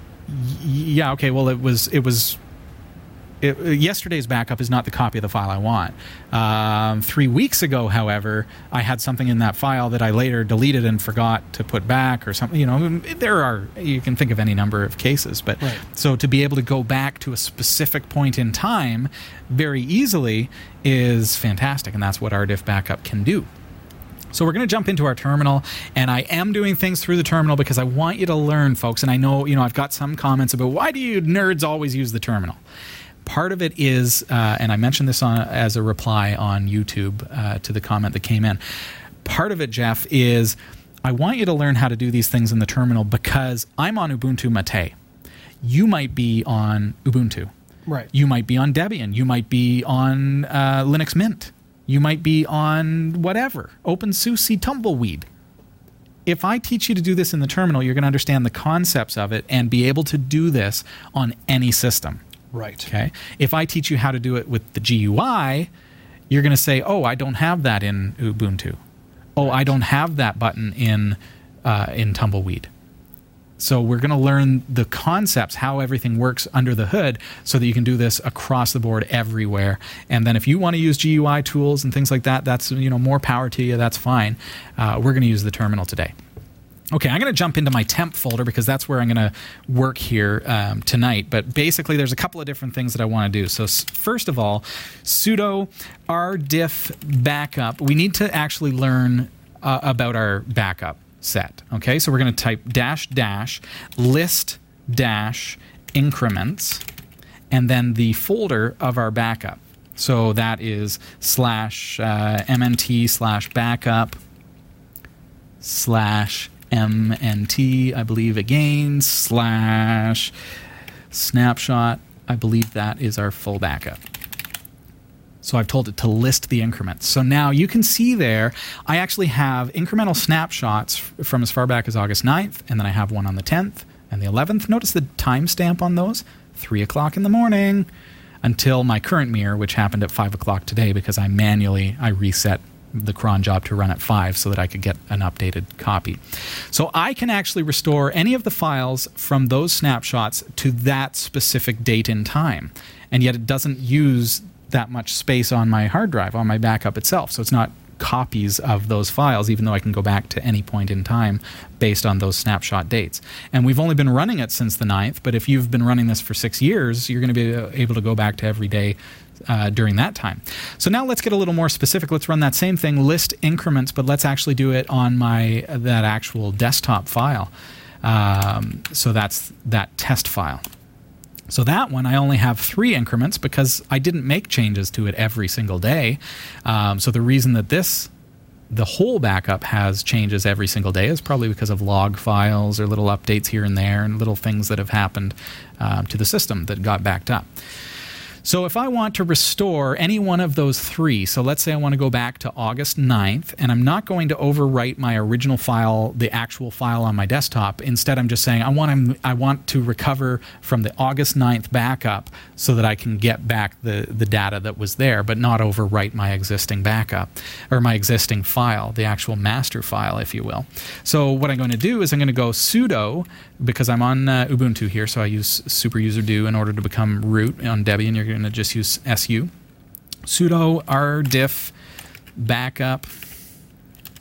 yeah, okay, well, it was, it was it, yesterday's backup is not the copy of the file I want. Um, three weeks ago, however, I had something in that file that I later deleted and forgot to put back or something. You know, there are, you can think of any number of cases. But Right. so to be able to go back to a specific point in time very easily is fantastic. And that's what RDiff backup can do. So we're going to jump into our terminal, and I am doing things through the terminal because I want you to learn, folks. And I know, you know, I've got some comments about why do you nerds always use the terminal. Part of it is, uh, and I mentioned this on, as a reply on YouTube uh, to the comment that came in. Part of it, Jeff, is I want you to learn how to do these things in the terminal because I'm on Ubuntu Mate. You might be on Ubuntu. Right. You might be on Debian. You might be on uh, Linux Mint. You might be on whatever, OpenSUSE Tumbleweed. If I teach you to do this in the terminal, you're going to understand the concepts of it and be able to do this on any system. Right. Okay. If I teach you how to do it with the GUI, you're going to say, "Oh, I don't have that in Ubuntu. Oh, I don't have that button in uh, in Tumbleweed." So we're going to learn the concepts, how everything works under the hood, so that you can do this across the board everywhere. And then if you want to use GUI tools and things like that, that's you know more power to you. That's fine. Uh, we're going to use the terminal today. Okay, I'm going to jump into my temp folder because that's where I'm going to work here um, tonight. But basically, there's a couple of different things that I want to do. So, first of all, sudo rdiff backup. We need to actually learn uh, about our backup set. Okay, so we're going to type dash dash list dash increments and then the folder of our backup. So that is slash uh, mnt slash backup slash mnt, I believe again, slash snapshot. I believe that is our full backup. So I've told it to list the increments. So now you can see there, I actually have incremental snapshots from as far back as August 9th, and then I have one on the 10th and the 11th. Notice the timestamp on those 3 o'clock in the morning until my current mirror, which happened at 5 o'clock today because I manually I reset the cron job to run at 5 so that I could get an updated copy. So I can actually restore any of the files from those snapshots to that specific date in time. And yet it doesn't use that much space on my hard drive, on my backup itself. So it's not copies of those files, even though I can go back to any point in time based on those snapshot dates. And we've only been running it since the 9th, but if you've been running this for six years, you're going to be able to go back to every day uh, during that time. So now let's get a little more specific. Let's run that same thing, list increments, but let's actually do it on my that actual desktop file. Um, so that's that test file. So that one, I only have three increments because I didn't make changes to it every single day. Um, so the reason that this, the whole backup has changes every single day is probably because of log files or little updates here and there and little things that have happened um, to the system that got backed up. So if I want to restore any one of those three, so let's say I want to go back to August 9th, and I'm not going to overwrite my original file, the actual file on my desktop. Instead, I'm just saying I want to, I want to recover from the August 9th backup so that I can get back the, the data that was there, but not overwrite my existing backup or my existing file, the actual master file, if you will. So what I'm going to do is I'm going to go sudo because I'm on uh, Ubuntu here, so I use super user do in order to become root on Debian. You're going to just use su sudo rdiff backup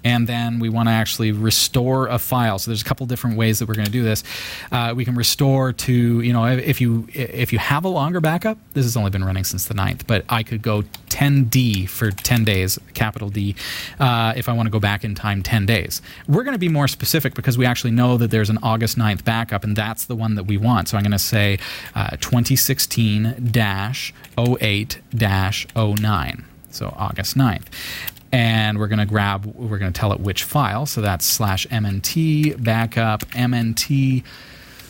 and then we want to actually restore a file. So there's a couple different ways that we're going to do this. Uh, we can restore to you know if you if you have a longer backup. This has only been running since the 9th, but I could go 10D for 10 days, capital D, uh, if I want to go back in time 10 days. We're going to be more specific because we actually know that there's an August 9th backup, and that's the one that we want. So I'm going to say uh, 2016 08 09. So August 9th and we're going to grab we're going to tell it which file. So that's slash mnt backup mnt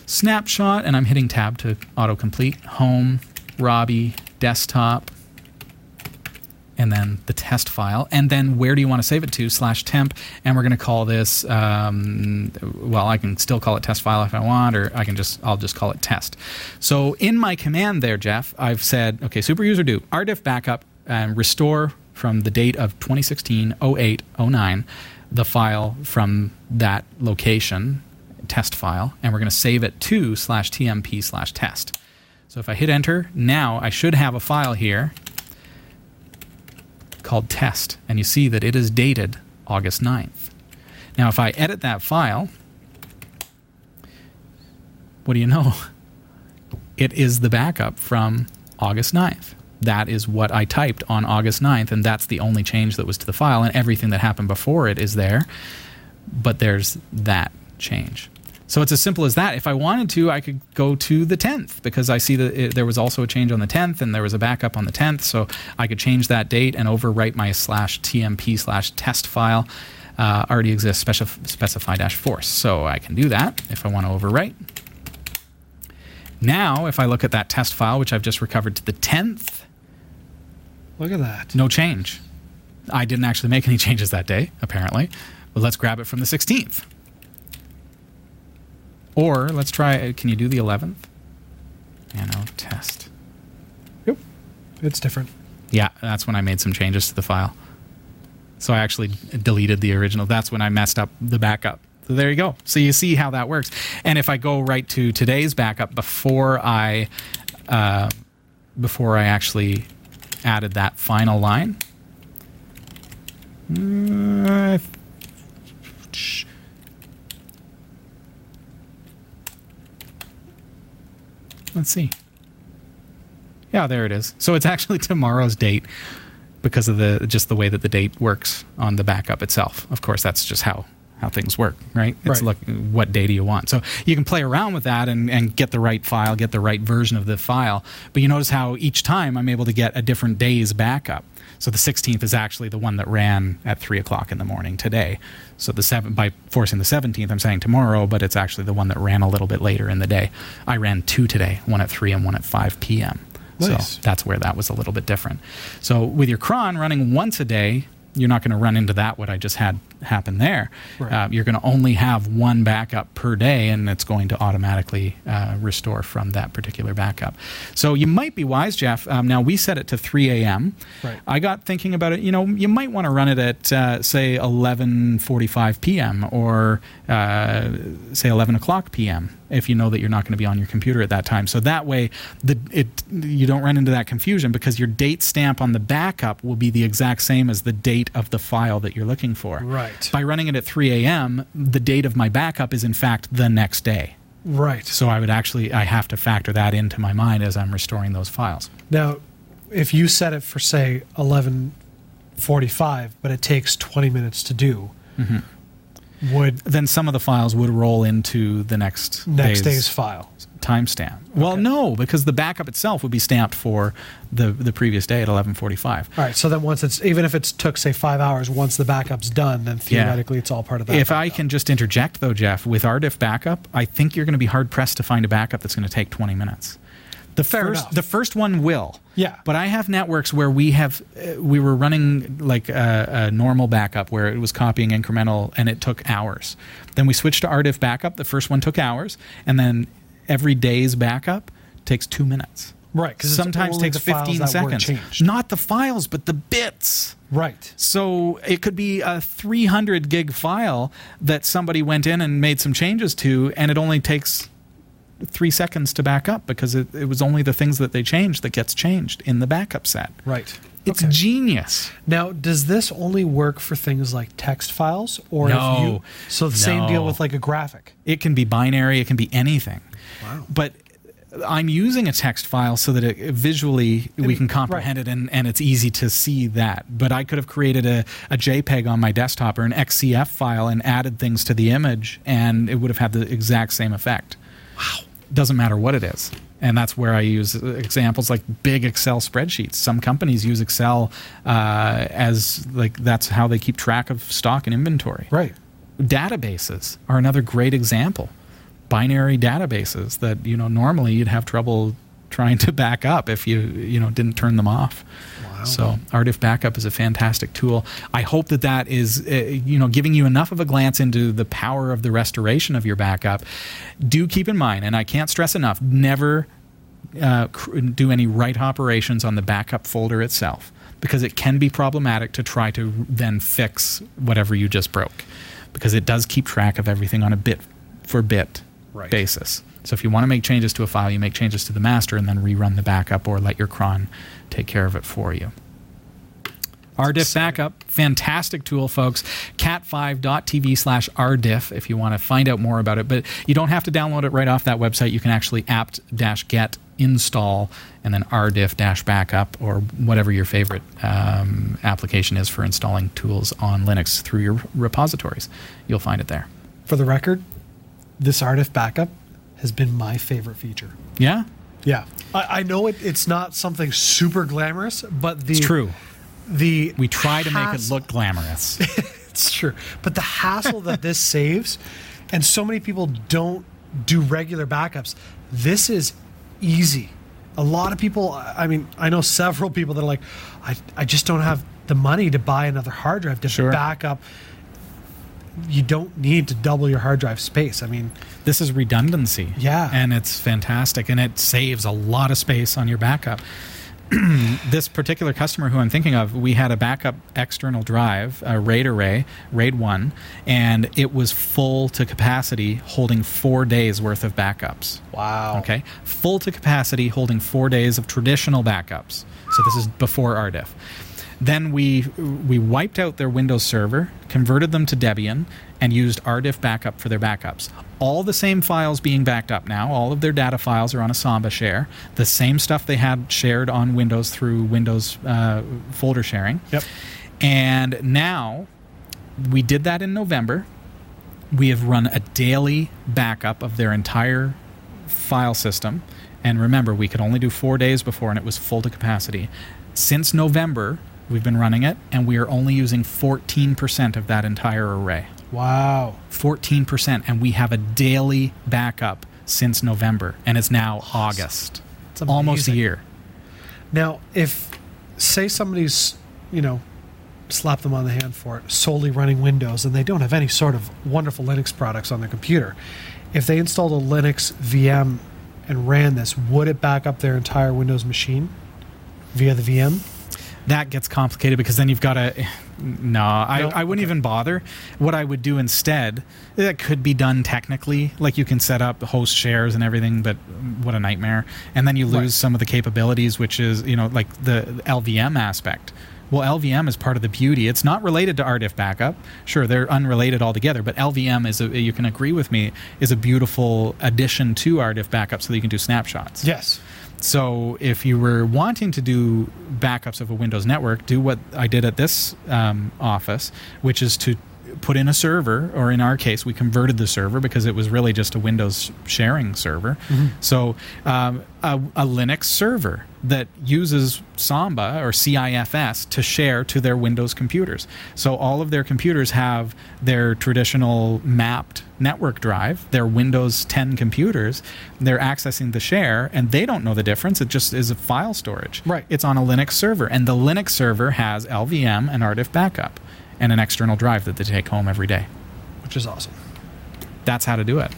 snapshot and i'm hitting tab to autocomplete home robbie desktop and then the test file. And then where do you want to save it to? Slash temp and we're going to call this um, well i can still call it test file if i want or i can just i'll just call it test. So in my command there jeff i've said okay super user do rdiff backup and restore from the date of 2016 08 09 the file from that location test file and we're going to save it to slash tmp slash test. So if i hit enter now i should have a file here called test and you see that it is dated august 9th now if i edit that file what do you know? [laughs] It is the backup from august 9th that is what I typed on August 9th, and that's the only change that was to the file, and everything that happened before it is there, but there's that change. So it's as simple as that. If I wanted to, I could go to the 10th because I see that it, there was also a change on the 10th and there was a backup on the 10th. So I could change that date and overwrite my slash tmp slash test file. Uh, already exists specif- specify dash force. So I can do that if I want to overwrite. Now, if I look at that test file, which I've just recovered to the 10th, Look at that. no change. I didn't actually make any [laughs] changes that day, apparently. But let's grab it from the 16th. Or let's try, can you do the 11th? Nano test. Yep. It's different. Yeah, that's when I made some changes to the file. So I actually deleted the original. That's when I messed up the backup. So there you go. So you see how that works. And if I go right to today's backup before I uh, before I actually added that final line. Uh, let's see. Yeah, there it is. So it's actually [laughs] tomorrow's date because of the just the way that the date works on the backup itself. Of course, that's just how how things work, right? It's Right. look what data you want. So you can play around with that and, and get the right file, get the right version of the file. But you notice how each time I'm able to get a different day's backup. So the 16th is actually the one that ran at three o'clock in the morning today. So the seven by forcing the 17th, I'm saying tomorrow, but it's actually the one that ran a little bit later in the day. I ran two today, one at three and one at 5 p.m. Nice. So that's where that was a little bit different. So with your cron running once a day, you're not going to run into that what I just had happen there. Right. Uh, you're going to only have one backup per day, and it's going to automatically uh, restore from that particular backup. So you might be wise, Jeff. Um, now we set it to 3 a.m. Right. I got thinking about it. You know, you might want to run it at uh, say 11:45 p.m. or uh, say 11 o'clock p.m. if you know that you're not going to be on your computer at that time. So that way, the it you don't run into that confusion because your date stamp on the backup will be the exact same as the date of the file that you're looking for. Right. By running it at 3 a.m., the date of my backup is in fact the next day. Right. So I would actually I have to factor that into my mind as I'm restoring those files. Now, if you set it for say eleven forty-five, but it takes twenty minutes to do, mm-hmm. Would Then some of the files would roll into the next next day's day's file? timestamp. Well, Okay. no, because the backup itself would be stamped for the the previous day at 11:45. All right. So then once it's even if it took say five hours, once the backup's done, then theoretically it's all part of that. If I can just interject though, Jeff, with RDiff backup, I think you're going to be hard pressed to find a backup that's going to take 20 minutes. The Fair first enough. the first one will. Yeah. But I have networks where we have uh, we were running like a, a normal backup where it was copying incremental and it took hours. Then we switched to RDiff backup. The first one took hours, and then every day's backup takes two minutes. Right, 'cause it's sometimes takes the files 15 that seconds. Not the files, but the bits. right. So it could be a 300 gig file that somebody went in and made some changes to, and it only takes three seconds to back up because it, it was only the things that they changed that gets changed in the backup set. Right. It's Okay. genius. Now, does this only work for things like text files, or if No. you so the same deal with like a graphic? It can be binary, it can be anything. Wow. But I'm using a text file so that it, visually we can comprehend it and, and it's easy to see that. But I could have created a, a JPEG on my desktop or an XCF file and added things to the image, and it would have had the exact same effect. Wow. Doesn't matter what it is. And that's where I use examples like big Excel spreadsheets. Some companies use Excel uh, as like that's how they keep track of stock and inventory Right. databases are another great example binary databases that you know normally you'd have trouble trying to back up if you you know didn't turn them off so RDiff backup is a fantastic tool i hope that that is uh, you know giving you enough of a glance into the power of the restoration of your backup do keep in mind and i can't stress enough never uh, cr- do any write operations on the backup folder itself because it can be problematic to try to then fix whatever you just broke because it does keep track of everything on a bit for bit Right. basis. So if you want to make changes to a file, you make changes to the master and then rerun the backup or let your cron take care of it for you. RDiff backup, fantastic tool, folks. cat5.tv slash RDiff if you want to find out more about it. But you don't have to download it right off that website. You can actually apt get install and then RDiff backup or whatever your favorite um, application is for installing tools on Linux through your repositories. You'll find it there. For the record, this RDiff backup has been my favorite feature. Yeah? Yeah. I, I know it, it's not something super glamorous, but the It's true. The We try to make it look glamorous. [laughs] It's true. But the hassle that this [laughs] saves, and so many people don't do regular backups, this is easy. A lot of people, I mean, I know several people that are like, I, I just don't have the money to buy another hard drive to Sure. back up. You don't need to double your hard drive space. I mean, This is redundancy. Yeah. And it's fantastic. And it saves a lot of space on your backup. [clears throat] this particular customer who I'm thinking of, we had a backup external drive, a RAID array, RAID 1, and it was full to capacity, holding four days worth of backups. wow. Okay. Full to capacity, holding four days of traditional backups. So this is before RDiff. Then we we wiped out their Windows server, converted them to Debian, and used RDiff backup for their backups. All the same files being backed up now. All of their data files are on a Samba share. The same stuff they had shared on Windows through Windows uh, folder sharing. Yep. And now we did that in November. We have run a daily backup of their entire file system. And remember, we could only do four days before, and it was full to capacity. Since November, we've been running it, and we are only using 14% of that entire array. Wow. 14%. And we have a daily backup since November, and it's now August. It's Almost a year. Now, if say somebody's, you know, slap them on the hand for it, solely running Windows, and they don't have any sort of wonderful Linux products on their computer. If they installed a Linux VM and ran this, would it back up their entire Windows machine via the VM? That gets complicated because then you've got to no I, No? I wouldn't Okay. even bother what i would do instead that could be done technically like you can set up host shares and everything but what a nightmare and then you lose Right. some of the capabilities which is you know like the lvm aspect well lvm is part of the beauty it's not related to rdiff backup sure they're unrelated altogether but lvm is a, you can agree with me is a beautiful addition to rdiff backup so that you can do snapshots Yes. So if you were wanting to do backups of a Windows network, do what I did at this um, office, which is to put in a server, or in our case, we converted the server because it was really just a Windows sharing server. So um, a, a Linux server that uses Samba or CIFS to share to their Windows computers. So all of their computers have their traditional mapped network drive, their Windows 10 computers. They're accessing the share, and they don't know the difference. It just is a file storage. Right. It's on a Linux server, and the Linux server has LVM and RDiff backup and an external drive that they take home every day. Which is awesome. That's how to do it.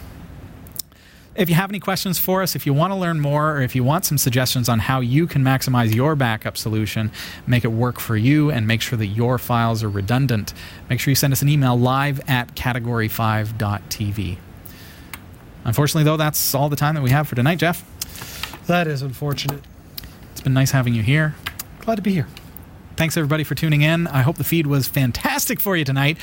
If you have any questions for us, if you want to learn more, or if you want some suggestions on how you can maximize your backup solution, make it work for you, and make sure that your files are redundant, make sure you send us an email live at category5.tv. Unfortunately, though, that's all the time that we have for tonight, Jeff. That is unfortunate. It's been nice having you here. Glad to be here. Thanks everybody for tuning in. I hope the feed was fantastic for you tonight,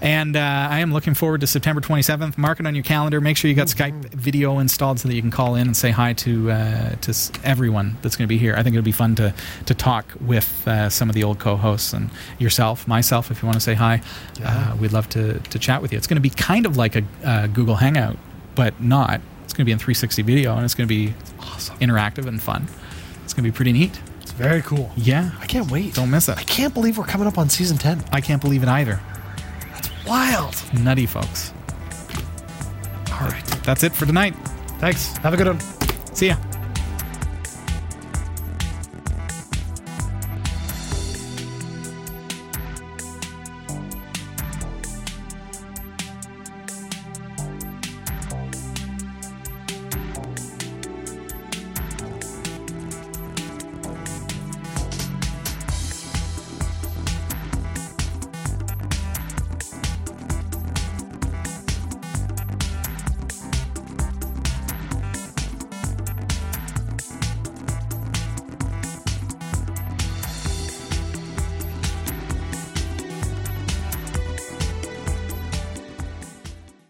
and uh, I am looking forward to September 27th. Mark it on your calendar. Make sure you got Skype video installed so that you can call in and say hi to uh, to everyone that's going to be here. I think it'll be fun to to talk with uh, some of the old co-hosts and yourself, myself, if you want to say hi. Yeah. Uh, we'd love to to chat with you. It's going to be kind of like a uh, Google Hangout, but not. It's going to be in 360 video, and it's going to be Awesome. interactive and fun. It's going to be pretty neat. Very cool. Yeah, I can't wait. don't miss it. I can't believe we're coming up on season 10. I can't believe it either. That's wild. Nutty folks. All right. That's it for tonight. Thanks. Have a good one. See ya.